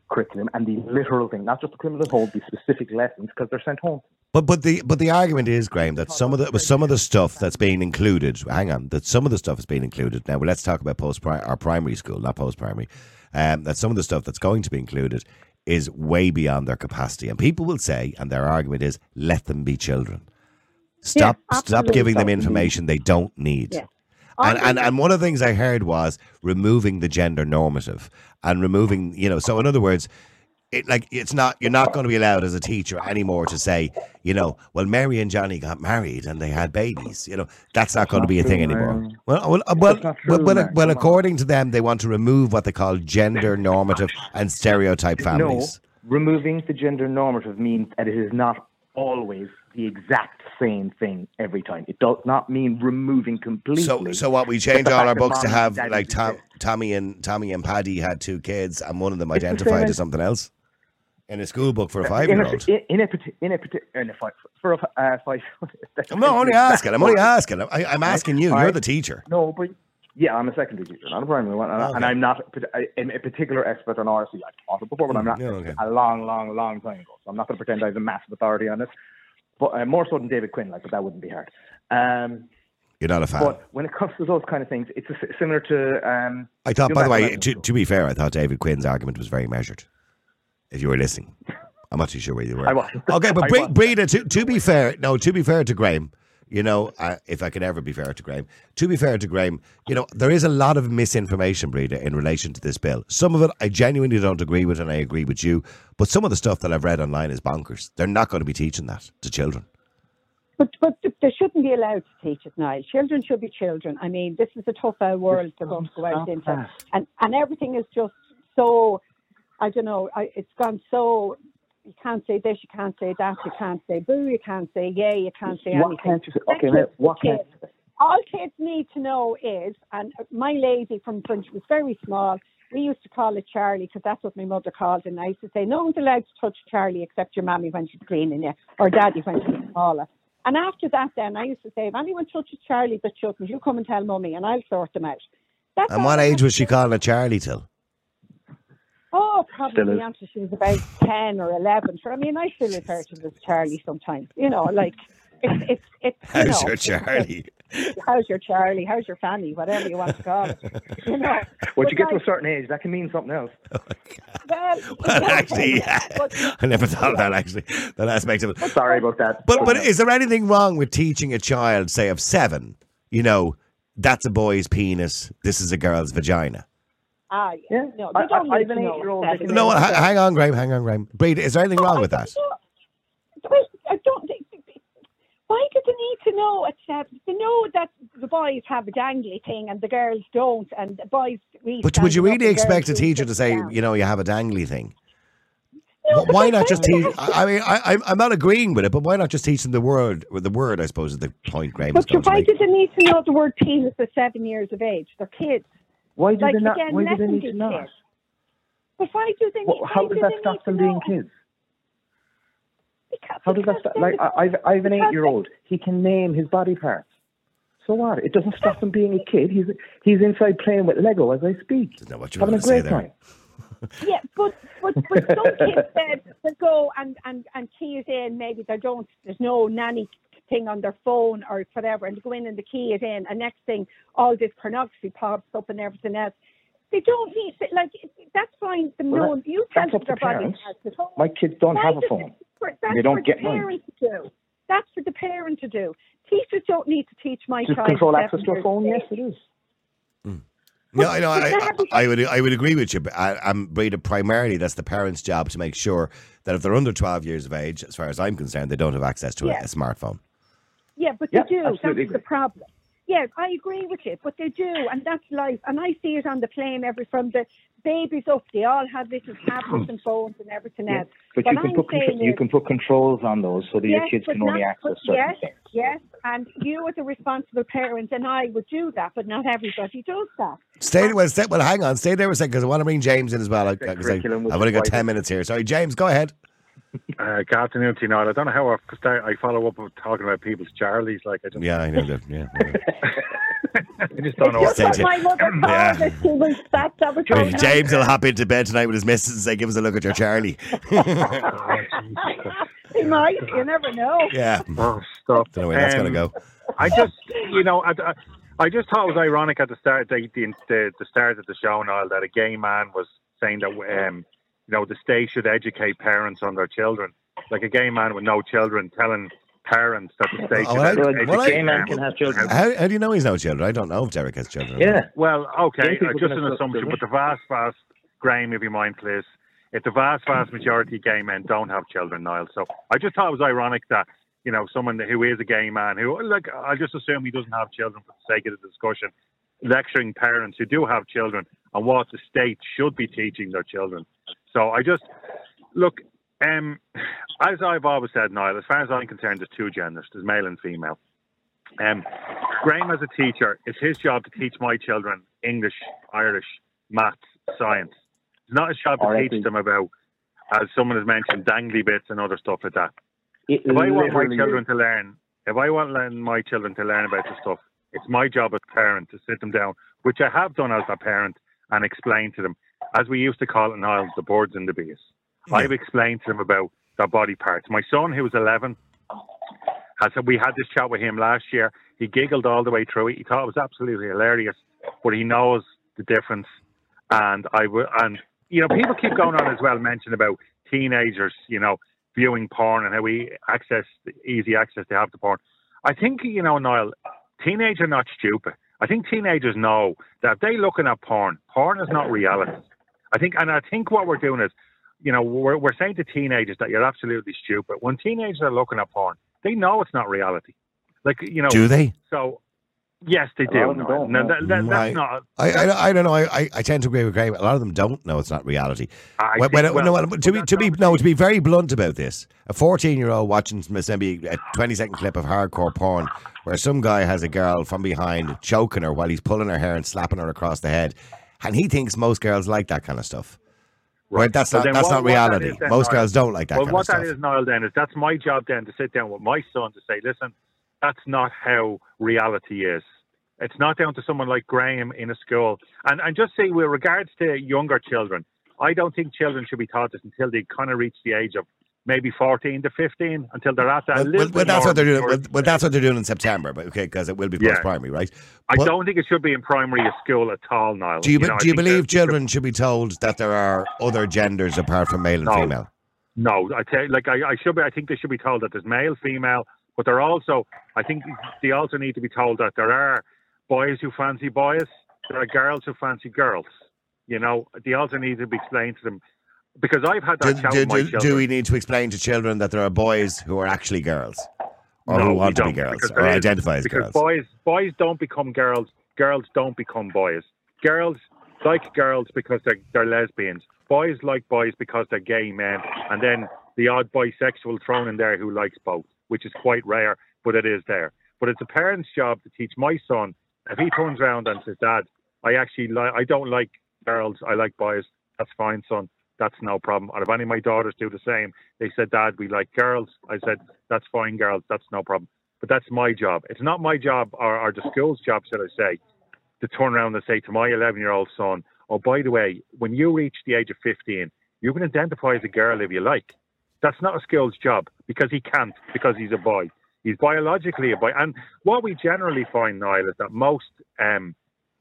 curriculum and the literal thing, not just the criminal hold, the specific lessons, because they're sent home. But but the but the argument is, Graham, that some of the some of the stuff that's being included. Hang on, that some of the stuff is being included. Now, well, let's talk about post our primary school, not post primary. Um, that some of the stuff that's going to be included is way beyond their capacity, and people will say, and their argument is, let them be children. Stop stop giving them information they don't need. Yeah. And, and and one of the things I heard was removing the gender normative and removing, you know, so in other words, it like it's not you're not going to be allowed as a teacher anymore to say, you know, well Mary and Johnny got married and they had babies. You know, that's not going to be a thing anymore. Well, well, uh, well, well, well, according to them, they want to remove what they call gender normative and stereotype families. No, removing the gender normative means that it is not always the exact same thing every time. It does not mean removing completely. So, so what we change the all our books to have like Tom. Tommy and Tommy and Paddy had two kids, and one of them It's the identified same as something else in a school book for a five year old. in, in a in a in a five for a uh, five. I'm not only asking. I'm only asking. I, I'm asking you. You're the teacher. No, but yeah, I'm a secondary teacher, not a primary one, and, Okay. and I'm not a, I- I'm a particular expert on RSE. I've taught it before, but I'm not Yeah, okay. a long, long, long time ago. So I'm not going to pretend I have a massive authority on this. But uh, more so than David Quinn, like, but that wouldn't be hard. Um, You're not a fan. but when it comes to those kind of things, it's a, similar to. Um, I thought, by the way, to to, be fair, I thought David Quinn's argument was very measured. If you were listening, I'm not too sure where you were. I wasn't. Okay, but Breda, to, to be fair, no, to be fair to Graham, you know, uh, if I can ever be fair to Graham, to be fair to Graham, you know, there is a lot of misinformation, Breda, in relation to this bill. Some of it I genuinely don't agree with, and I agree with you. But some of the stuff that I've read online is bonkers. They're not going to be teaching that to children. But but they shouldn't be allowed to teach it, Niall. Children should be children. I mean, this is a tough uh, world they're going to go out Stop into, and and everything is just so. I don't know. I, it's gone so. You can't say this. You can't say that. You can't say boo. You can't say yay. You can't say What anything. can't you say? Okay, now, be what can't kids. All kids need to know is, and my lady from when she was very small, we used to call it Charlie because that's what my mother called it. And I used to say, no one's allowed to touch Charlie except your mammy when she's cleaning you, or daddy when she's smaller. And after that, then I used to say, if anyone touches Charlie but shouldn't, you come and tell mummy, and I'll sort them out. That's And what I age was she calling it Charlie till? Oh, probably is. until she was about ten or eleven. Sure, I mean, I still refer to her as Charlie sometimes. You know, like it's it's it's. you How's know, your it's- Charlie? how's your Charlie? How's your Fanny? Whatever you want to call it. You know. Once But you get to a certain age, that can mean something else. Oh, well, Well, actually, but- I never thought of that. Actually, that aspect of it. Sorry about that. But but is there anything wrong with teaching a child, say of seven, you know, that's a boy's penis, this is a girl's vagina? Ah, Yeah. No, I- they don't I- I need have an to know eight-year-old that. that No, Yeah. hang on, Graham, hang on, Graham. Breda, is there anything wrong with that? Well, I don't think. Why do they need to know at seven? They know that the boys have a dangly thing and the girls don't, and the boys. But would you really expect a teacher to say, down. you know, you have a dangly thing? No, Why not just teach? I I mean, I, I'm- I'm not agreeing with it, but why not just teach them the word? The word, I suppose, is the point Graham is But going to why make. do they need to know the word penis at seven years of age? They're kids. Why do Like, they not? again, why do they them need to know? kids. But why do they need? Well, why how do does that stop them being kids? Because- How does that stop? Like, I- I've, I've an eight-year-old. He can name his body parts. So what? It doesn't stop him being a kid. He's he's inside playing with Lego as I speak, Don't know what you were having a going to say great there. time. Yeah, but but but some kids said they go and and and key it in. Maybe they don't. There's no nanny thing on their phone or whatever, and they go in and the key it in. And next thing, all this pornography pops up and everything else. They don't need to, like that's fine. The Well, known that- you tell that's them up their to body parents. parts at home. My kids don't Why have a phone. for- That's They don't for get the mine. parent to do. That's for the parent to do. Teachers don't need to teach my Just child. control access to a phone. Yes, age. it is. Hmm. No, I know. I, I, I would, I would agree with you. But I, I'm Breda. Primarily, that's the parents' job to make sure that if they're under 12 years of age, as far as I'm concerned, they don't have access to a, a smartphone. Yeah, but Yeah, they do. absolutely That's the problem. yeah, I agree with you, but they do, and that's life. And I see it on the plane every from the babies up. They all have little tablets and phones and everything Yeah, else. But, What you can put contr- saying you can put controls on those so that your kids but can only access but certain yes, things. Yes, and you as a responsible parent and I would do that, but not everybody does that. Stay well, stay, well, hang on, stay there a second because I want to bring James in as well. I, The 'cause I, curriculum was I've only got ten minutes here. Sorry, James, go ahead. Uh, good afternoon to you, Niall. I don't know how I start. I follow up with talking about people's Charlies. Like I just, Yeah, I know that. Yeah, I just don't know. It's what just what my mother called Yeah. was that, that was yeah. James will hop into bed tonight with his missus and say, "Give us a look at your Charlie." He might, you never know. yeah, Oh, stop. don't know where that's Um, gonna go. I just, you know, I, I- I just thought it was ironic at the start, the, the, the, the start of the show, Niall, that a gay man was saying that, um, you know, the state should educate parents on their children. Like a gay man with no children telling parents that the state Oh, should well, I- educate well, I- gay man can have children. How, how do you know he's no children? I don't know if Derek has children. Yeah. Well, okay, uh, just an assumption, but the vast, vast, Graham, if you mind, please. If the vast, vast majority of gay men don't have children, Niall. So I just thought it was ironic that, you know, someone who is a gay man, who, like, I just assume he doesn't have children for the sake of the discussion, lecturing parents who do have children on what the state should be teaching their children. So I just, look, um, as I've always said, Niall, as far as I'm concerned, there's two genders, there's male and female. Um, Graham, as a teacher, it's his job to teach my children English, Irish, maths, science. It's not his job to teach them about, as someone has mentioned, dangly bits and other stuff like that. It If I want my children is. to learn, if I want learn my children to learn about this stuff, it's my job as a parent to sit them down, which I have done as a parent, and explain to them, as we used to call it in Ireland, the birds and the bees. I've explained to them about their body parts. My son, who was 11, has we had this chat with him last year. He giggled all the way through it. He thought it was absolutely hilarious, but he knows the difference. And I will, and you know, people keep going on as well, mention about teenagers, you know, viewing porn and how we access easy access to have to porn. I think you know, Niall, teenagers are not stupid. I think teenagers know that if they looking at porn, porn is not reality. I think, and I think what we're doing is, you know, we're, we're saying to teenagers that you're absolutely stupid. When teenagers are looking at porn, they know it's not reality. Like, you know, Do they? so yes, they A do. of them Niall. don't No, that, that, Right. that's not. I, I, I don't know. I, I- I tend to agree with Graham. A lot of them don't know it's not reality. I When- think, when- well, no, to be to be no to be very blunt about this, a fourteen-year-old watching maybe a twenty-second clip of hardcore porn where some guy has a girl from behind choking her while he's pulling her hair and slapping her across the head, and he thinks most girls like that kind of stuff. Right, that's Well, not that's what- not that reality. then, Most Niall- girls don't like that well, kind what of stuff. that is, Niall, then is that's my job then to sit down with my son to say, listen, that's not how reality is. It's not down to someone like Graham in a school. And and just say with regards to younger children, I don't think children should be taught this until they kind of reach the age of maybe 14 to 15, until they're at that Well, little well, well, that's what they're doing. Well, well, that's what they're doing in September, but okay, because it will be Yeah. post primary, right? I But don't think it should be in primary school at all, Niall. Do you, know, do you believe children should be told that there are other genders apart from male and No. female? No, I tell like I, I should be. I think they should be told that there's male, female, but they're also. I think they also need to be told that there are boys who fancy boys, there are girls who fancy girls. You know, they also need to be explained to them because I've had Do, that chat do, with my do, children. do we need to explain to children that there are boys who are actually girls, or No, who want to be girls, or is- identify as because girls? boys boys don't become girls, girls don't become boys. Girls like girls because they're they're lesbians. Boys like boys because they're gay men, and then the odd bisexual thrown in there who likes both, which is quite rare, but it is there. But it's a parent's job to teach my son. If he turns around and says, "Dad, I actually like, I don't like girls, I like boys," that's fine, son. That's no problem. And if any of my daughters do the same, they said, "Dad, we like girls," I said, "That's fine, girls. That's no problem." But that's my job. It's not my job or, or the school's job, should I say, to turn around and say to my 11 year old son, oh, by the way, when you reach the age of 15, you can identify as a girl if you like. That's not a school's job because he can't, because he's a boy. He's biologically a boy. And what we generally find, Niall, is that most um,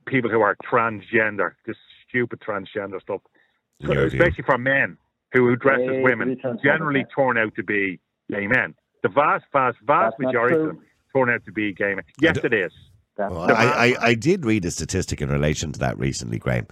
people who are transgender, this stupid transgender stuff. Especially for men who, who dress Way as women, generally turn out to be gay men. The vast, vast, vast That's majority of them turn out to be gay men. Yes, it is. Well, I, I, I did read a statistic in relation to that recently, Graham.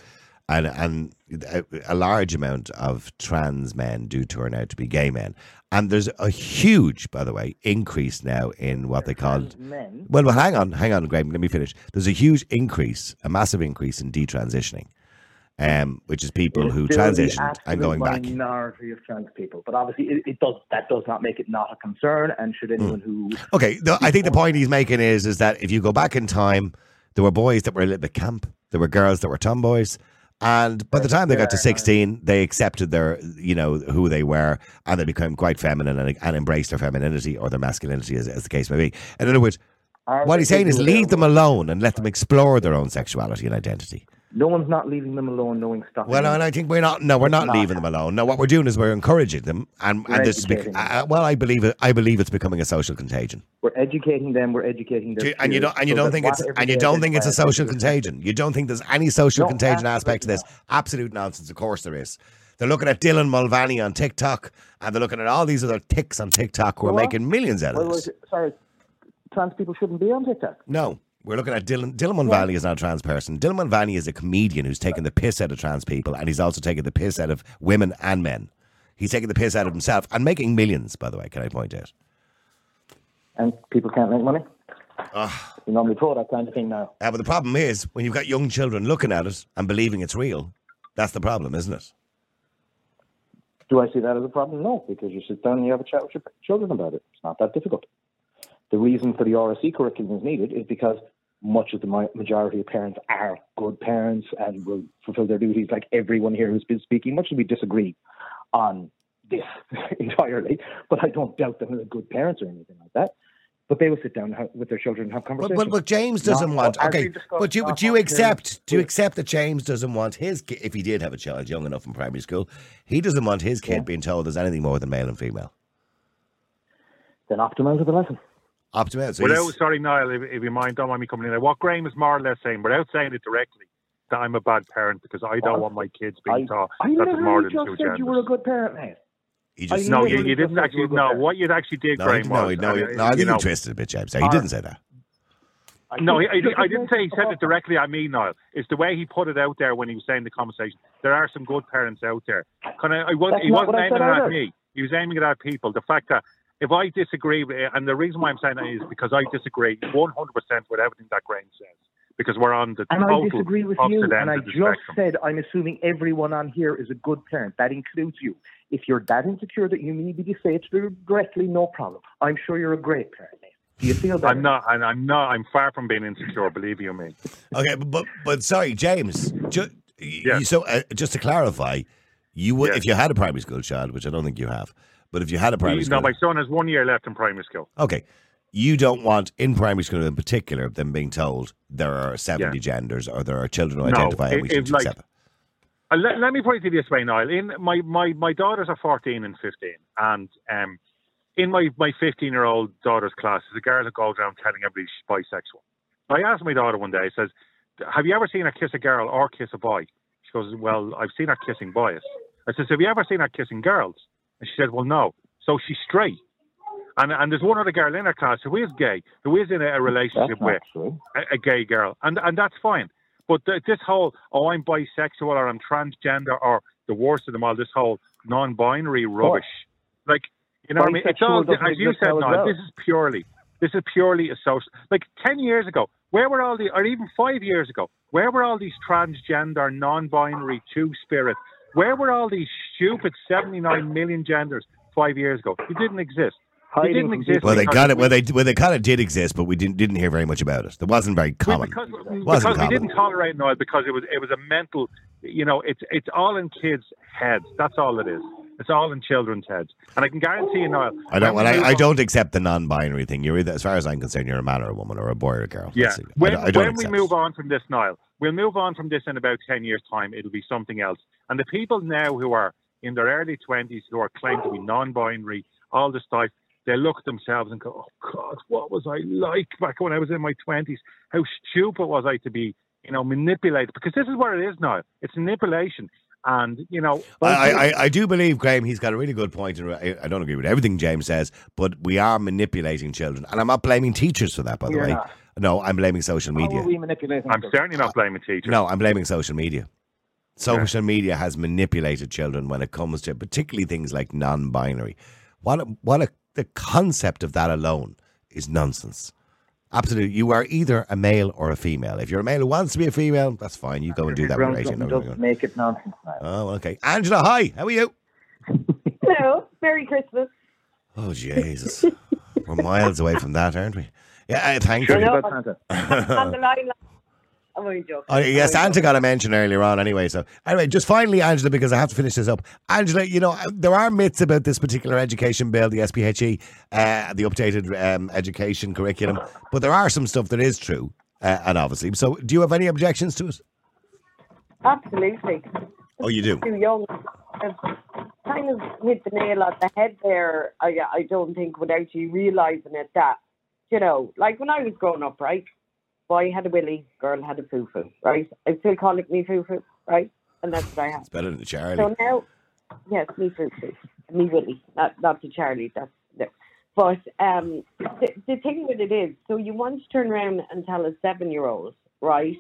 and and a, a large amount of trans men do turn out to be gay men. And there's a huge, by the way, increase now in what they call. men? Well, well, hang on, hang on, Graham. Let me finish. There's a huge increase, a massive increase in detransitioning, um, which is people who transitioned and going back. Minority of trans people, but obviously it, it does. That does not make it not a concern. And should Hmm. anyone who Okay, I think the point he's making is is that if you go back in time, there were boys that were a little bit camp, there were girls that were tomboys, and by the time they got to sixteen, they accepted their you know who they were, and they became quite feminine and, and embraced their femininity or their masculinity, as, as the case may be. In other words, what he's saying is leave them alone and let them explore their own sexuality and identity. No one's not leaving them alone, knowing stuff. Well, and I think we're not. No, we're not, Not. leaving them alone. No, what we're doing is we're encouraging them, and, We're and this is bec- uh, well, I believe it. I believe it's becoming a social contagion. We're educating them. We're educating them. and you don't and you don't think it's and you don't think it's a social contagion. You don't think there's any social No, contagion aspect to this. Absolute nonsense. Of course there is. They're looking at Dylan Mulvaney on TikTok, and they're looking at all these other ticks on TikTok who are Well, making millions out of Well, this. sorry, trans people shouldn't be on TikTok. No, we're looking at Dylan. Dylan Mulvaney is not a trans person. Dylan Mulvaney is a comedian who's taking the piss out of trans people, and he's also taking the piss out of women and men. He's taking the piss out of himself and making millions. By the way, can I point out? And people can't make money. Ah. You normally pro that kind of thing now. Uh, but the problem is when you've got young children looking at it and believing it's real, that's the problem, isn't it? Do I see that as a problem? No, because you sit down and you have a chat with your children about it. It's not that difficult. The reason for the RSE curriculum is needed is because much of the majority of parents are good parents and will fulfill their duties like everyone here who's been speaking. Much as we disagree on this entirely, but I don't doubt them as good parents or anything like that. But they will sit down have, with their children and have conversations. but, but James doesn't Not- want. Okay, but but you accept do you accept that James doesn't want his ki- if he did have a child young enough in primary school, he doesn't want his kid being told there's anything more than male and female. Then opt him out of the lesson. Opt him out. So Without, he's- sorry, Niall, if, if you mind, don't mind me coming in. there. What Graham is more or less saying, without saying it directly, that I'm a bad parent because I don't want my kids being taught I that there's more than just two said you were a good parent, mate. he just No, you, you just didn't actually. you were a good No, parent. what you actually did, no, he, Graham, no, was, he- no, he- uh, no, I you think know, you twisted a bit, James. He Uh, didn't say that. No, I I, I didn't say he said it directly I mean, Niall. It's the way he put it out there when he was saying the conversation. There are some good parents out there. Kind of, I was, he wasn't aiming it at me. He was aiming it at people. The fact that if I disagree, with it, and the reason why I'm saying that is because I disagree 100% with everything that Graham says. Because we're on the And total I disagree with you. And I just spectrum. said I'm assuming everyone on here is a good parent. That includes you. If you're that insecure that you need to be say it directly, no problem. I'm sure you're a great parent. Do you feel that? I'm not, and I'm not. I'm far from being insecure. Believe you me. Okay, but but, but sorry, James. Ju- Yeah. you, so uh, just to clarify, you would Yeah. if you had a primary school child, which I don't think you have, but if you had a primary school. No, my son has one year left in primary school. okay, you don't want in primary school in particular them being told there are seventy Yeah. genders or there are children who No, identify and we should like- accept it. Uh, let, let me put it this way, Niall. In my, my, my daughters are 14 and 15, and um, in my, my 15 year old daughter's class, there's a girl who goes around telling everybody she's bisexual. I asked my daughter one day, I says, Have you ever seen her kiss a girl or kiss a boy? She goes, Well, I've seen her kissing boys. I says, Have you ever seen her kissing girls? And she said, Well, no. So she's straight. And, and there's one other girl in her class who is gay, who is in a, a relationship with a, a gay girl, and and that's fine. But th- this whole oh I'm bisexual or I'm transgender or the worst of them all, this whole non-binary rubbish, like you know what I mean? It's all as you said, well. this is purely this is purely a social. Like ten years ago, where were all the, or even five years ago, where were all these transgender, non-binary, two-spirit? Where were all these stupid 79 million genders five years ago? It didn't exist. Hiding it didn't exist. Well, they got it. Well, they well they kind of did exist, but we didn't didn't hear very much about it. It wasn't very well, common. because, Wasn't because we didn't tolerate Niall because it was it was a mental, you know, it's it's all in kids' heads. That's all it is. It's all in children's heads, and I can guarantee you, Niall. I don't. Well, I, I don't accept the non-binary thing. You're either, as far as I'm concerned, you're a man or a woman, or a boy or a girl. Yeah. That's it. I When, I don't when we move on from this, Niall, we'll move on from this in about 10 years' time. It'll be something else. And the people now who are in their early 20s who are claimed to be non binary, all this stuff, they look at themselves and go, oh, God, what was I like back when I was in my 20s? How stupid was I to be, you know, manipulated? Because this is what it is now. It's manipulation. And, you know, I, I, I do believe, Graham, he's got a really good point, and I I don't agree with everything James says, but we are manipulating children. And I'm not blaming teachers for that, by the You're way. No, I'm blaming social How media. are we manipulating I'm certainly not blaming teachers. No, I'm blaming social media. Social media has manipulated children when it comes to particularly things like non-binary. What a, what a, the concept of that alone is nonsense. Absolutely, you are either a male or a female. If you're a male who wants to be a female, that's fine. You go and do that. Brown with something Rachel. doesn't make it nonsense. Oh, okay. Angela, hi. How are you? Hello, Merry Christmas. Oh, Jesus. We're miles away from that, aren't we? Yeah, uh, thank Sure, you. it's know. about Santa. On the line. I'm only joking. Oh, yes, only Santa got a mention earlier on anyway. So, anyway, just finally, Angela, because I have to finish this up. Angela, you know, there are myths about this particular education bill, the SPHE, uh, the updated um, education curriculum, but there are some stuff that is true, uh, and obviously. So, do you have any objections to it? Absolutely. Oh, you do? Too young. I've kind of hit the nail on the head there. I, I don't think without you realising it that, you know, like when I was growing up, right? Boy had a willy, girl had a foo-foo, right? I still call it me foo-foo, right? And that's what I have. It's better than Charlie. So now, yes, me foo-foo, me willy, not, not to Charlie, that's no. But um, the, the thing with it is, so you want to turn around and tell a seven-year-old, right?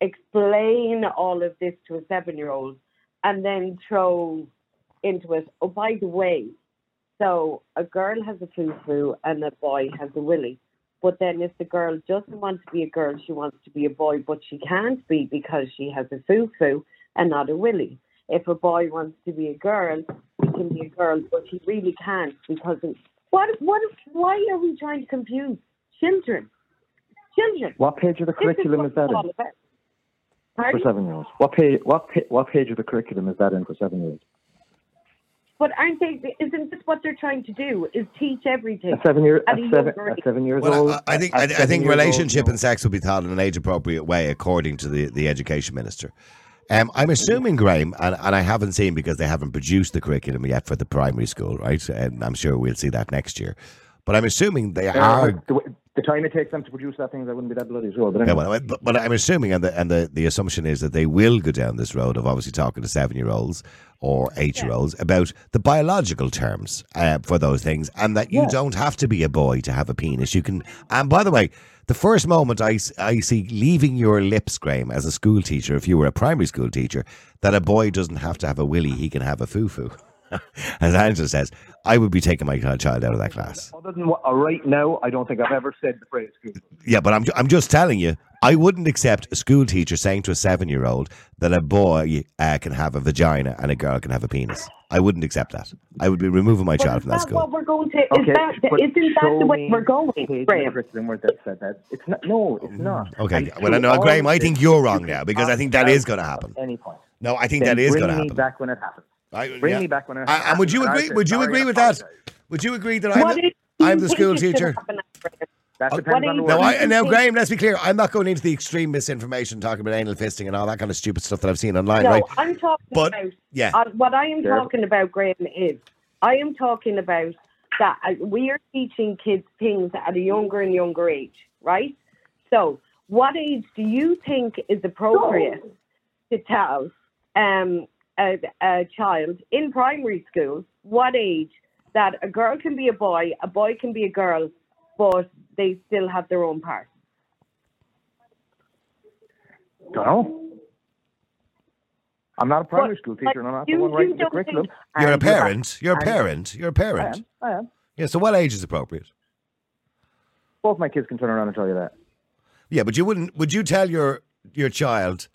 Explain all of this to a seven-year-old, and then throw into it. Oh, by the way, so a girl has a foo-foo and a boy has a willy. But then if the girl doesn't want to be a girl, she wants to be a boy, but she can't be because she has a foo-foo and not a willy. If a boy wants to be a girl, he can be a girl, but he really can't because of, what what why are we trying to confuse children? Children. What page of the curriculum is is that in for seven year olds? What page? What pa- what page of the curriculum is that in for seven year olds? But aren't they? Isn't this what they're trying to do? Is teach everything? At seven year at at seven at seven years Well, old. I, I think I, I think years old, relationship and sex will be taught in an age appropriate way, according to the, the education minister. Um, I'm assuming, Graham, and, and I haven't seen because they haven't produced the curriculum yet for the primary school, right? And I'm sure we'll see that next year. But I'm assuming they Uh, are. the, the time it takes them to produce that thing, I wouldn't be that bloody sure. But Yeah, anyway. well, but, but I'm assuming, and the and the, the assumption is that they will go down this road of obviously talking to seven year olds or eight year olds about the biological terms uh, for those things, and that you Yeah. don't have to be a boy to have a penis. You can. And by the way, the first moment I, I see leaving your lips, Graham, as a school teacher, if you were a primary school teacher, that a boy doesn't have to have a willy, he can have a foo foo. As Angela says, I would be taking my child out of that class. Other than what, uh, right now, I don't think I've ever said the phrase. school. Yeah, but I'm I'm just telling you, I wouldn't accept a school teacher saying to a seven year old that a boy uh, can have a vagina and a girl can have a penis. I wouldn't accept that. I would be removing my But child is from that that school. what we're going to? Okay, is that but isn't that the way we're going, page in the Graham? that said that. It's not. No, it's not. Mm, Okay, And well, I through know, all Graham, I think you're wrong won now because I think that is going to at happen. Any point. No, I think Then that is going to me happen. back when it happens. I- Bring yeah. me back when I. Happens. and would you agree? Would you agree with that? Would you agree that I'm the, I'm the school teacher? happen? That Uh, depends on the Now, word. I, now, Graham, let's be clear. I'm not going into the extreme misinformation, talking about anal fisting and all that kind of stupid stuff that I've seen online, No, right? I'm talking But, about yeah. uh, what I am Sure. talking about, Graham, is I am talking about that uh, we are teaching kids things at a younger and younger age, right? So, what age do you think is appropriate to tell um, a, a child in primary school what age that a girl can be a boy, a boy can be a girl, but they still have their own part? Don't know. I'm not a primary But, school teacher, and I'm not you- the one writing the curriculum. think- You're a parent. You're a parent. You're a parent. am. I am. Yeah, so what age is appropriate? Both my kids can turn around and tell you that. Yeah, but you wouldn't. Would you tell your your child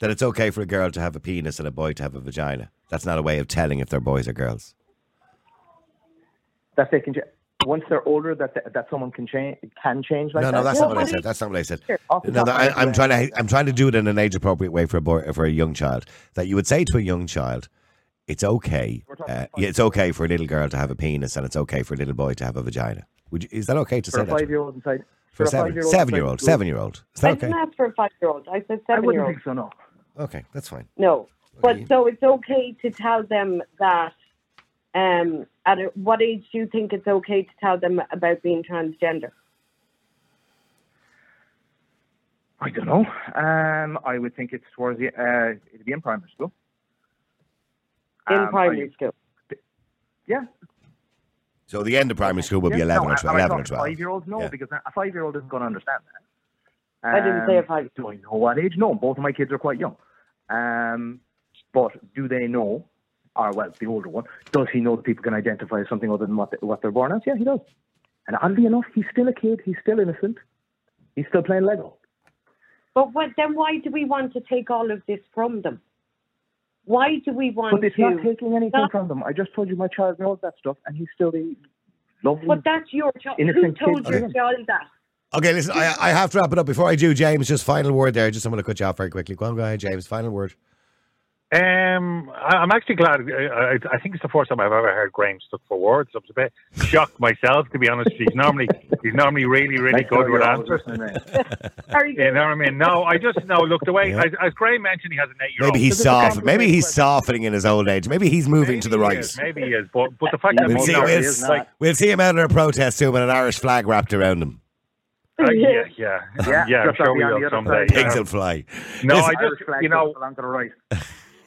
that it's okay for a girl to have a penis and a boy to have a vagina? That's not a way of telling if they're boys or girls. That they can. ch- Once they're older, that that someone can change can change like no, that. no, that's Yeah, not what I but said. That's not what I said. Sure, No, top no, I, I'm trying to. I'm trying to do it in an age appropriate way for a boy, for a young child. That you would say to a young child, it's okay. Uh, yeah, it's okay for a little girl to have a penis, and it's okay for a little boy to have a vagina. Would you, is that okay to for say a that? five year old inside. For a a seven, five-year-old seven year old, seven year old. Is I that didn't okay? ask for a five year old. I said I seven year wouldn't old. think so. No. Okay, that's fine. No, but Okay. so it's okay to tell them that. Um, at a, what age do you think it's okay to tell them about being transgender? I don't know. Um, I would think it's towards the uh, it'd be in primary school. In Um, primary I- school. Yeah. So the end of primary school would be eleven no, or 12, I- I 11 or twelve. Five year olds, no, Yeah. because a five year old isn't going to understand that. I didn't say a Um, five. Do I know what age? No, both of my kids are quite young. Um, But do they know, or well, the older one, does he know that people can identify as something other than what, they, what they're born as? Yeah, he does. And oddly enough, he's still a kid. He's still innocent. He's still playing Lego. But what, then why do we want to take all of this from them? Why do we want But it's to? not taking anything from them. I just told you my child knows that stuff, and he's still the lovely. But that's your child. Who told your child that? Okay, listen, I, I have to wrap it up. Before I do, James, just final word there. Just I'm going to cut you off very quickly. Go on, go ahead, James. Final word. Um, I, I'm actually glad. I, I, I think it's the first time I've ever heard Graham stuck for words. I was a bit shocked myself, to be honest. He's normally he's normally really really Make sure good with answers. Are You know what I mean? No, I just no. Look, the way Yeah. as, as Graham mentioned, he has an eight-year-old. Maybe he's This soft. Maybe he's complicated softening in his old age. Maybe he's moving to the right. is, Maybe he is, but but the fact that We'll most see, we'll, is like, we'll see him out in a protest too with an Irish flag wrapped around him. Uh, yeah, yeah, Yeah, yeah. I'm sure we will someday. side. Pigs yeah. will fly. No, Listen, I just you know along to the right.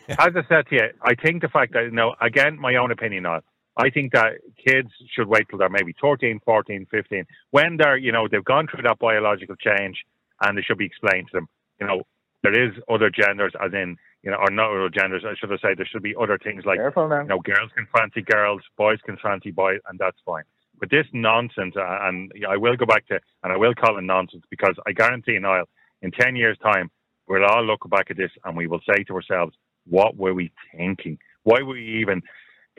as I said to you, I think the fact that, you know, again, my own opinion on it, I think that kids should wait till they're maybe 13, 14, 15, when they're, you know, they've gone through that biological change and they should be explained to them, you know, there is other genders, as in, you know, or not other genders, I should have said there should be other things like, you know, girls can fancy girls, boys can fancy boys, and that's fine. But this nonsense, uh, and I will go back to, and I will call it nonsense because I guarantee, Niall, in 10 years' time, we'll all look back at this and we will say to ourselves, what were we thinking? Why were we even,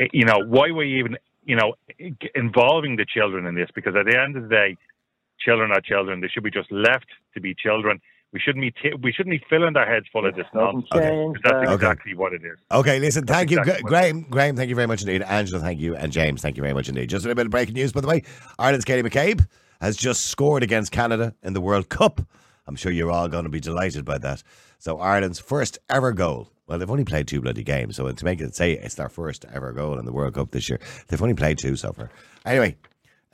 eh, you know, why were we even, you know, involving the children in this? Because at the end of the day, children are children. They should be just left to be children. We shouldn't be t- we shouldn't be filling their heads full of this nonsense. change Because that's that. exactly what it is. Okay, listen, thank you, exactly Gra- Graham. Graham, thank you very much indeed. Angela, thank you. And James, thank you very much indeed. Just a little bit of breaking news, by the way. Ireland's Katie McCabe has just scored against Canada in the World Cup. I'm sure you're all going to be delighted by that. So, Ireland's first ever goal. Well, they've only played two bloody games. So, to make it say it's their first ever goal in the World Cup this year, they've only played two so far. Anyway,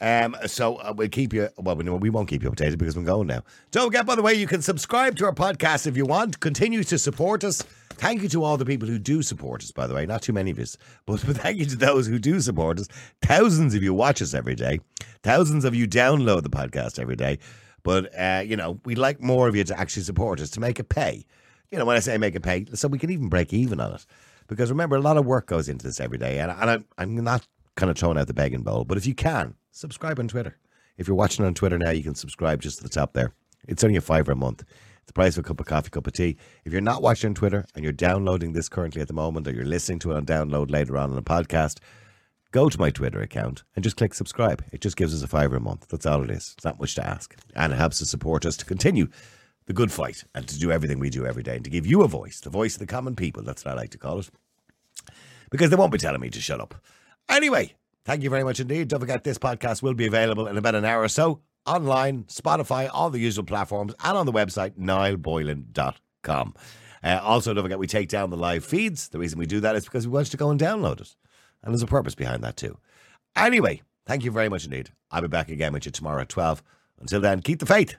um, so uh, we'll keep you. Well, we, won't keep you updated because we're going now. Don't forget, by the way, you can subscribe to our podcast if you want. Continue to support us. Thank you to all the people who do support us. By the way, not too many of us, but thank you to those who do support us. Thousands of you watch us every day. Thousands of you download the podcast every day. But uh, you know, we'd like more of you to actually support us to make it pay. You know, when I say make it pay, so we can even break even on it. Because remember, a lot of work goes into this every day, and, and I'm, I'm not kind of throwing out the begging bowl. But if you can, subscribe on Twitter. If you're watching on Twitter now, you can subscribe just at the top there. It's only a fiver a month. It's the price of a cup of coffee, cup of tea. If you're not watching on Twitter and you're downloading this currently at the moment, or you're listening to it on download later on in the podcast, go to my Twitter account and just click subscribe. It just gives us a fiver a month. That's all it is. It's not much to ask. And it helps to support us to continue the good fight and to do everything we do every day and to give you a voice, the voice of the common people. That's what I like to call it. Because they won't be telling me to shut up. Anyway, thank you very much indeed. Don't forget this podcast will be available in about an hour or so online, Spotify, all the usual platforms, and on the website, niallboylan.com. Uh, also, don't forget we take down the live feeds. The reason we do that is because we want you to go and download it. And there's a purpose behind that too. Anyway, thank you very much indeed. I'll be back again with you tomorrow at 12. Until then, keep the faith.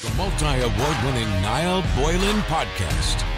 The multi award winning Niall Boylan Podcast.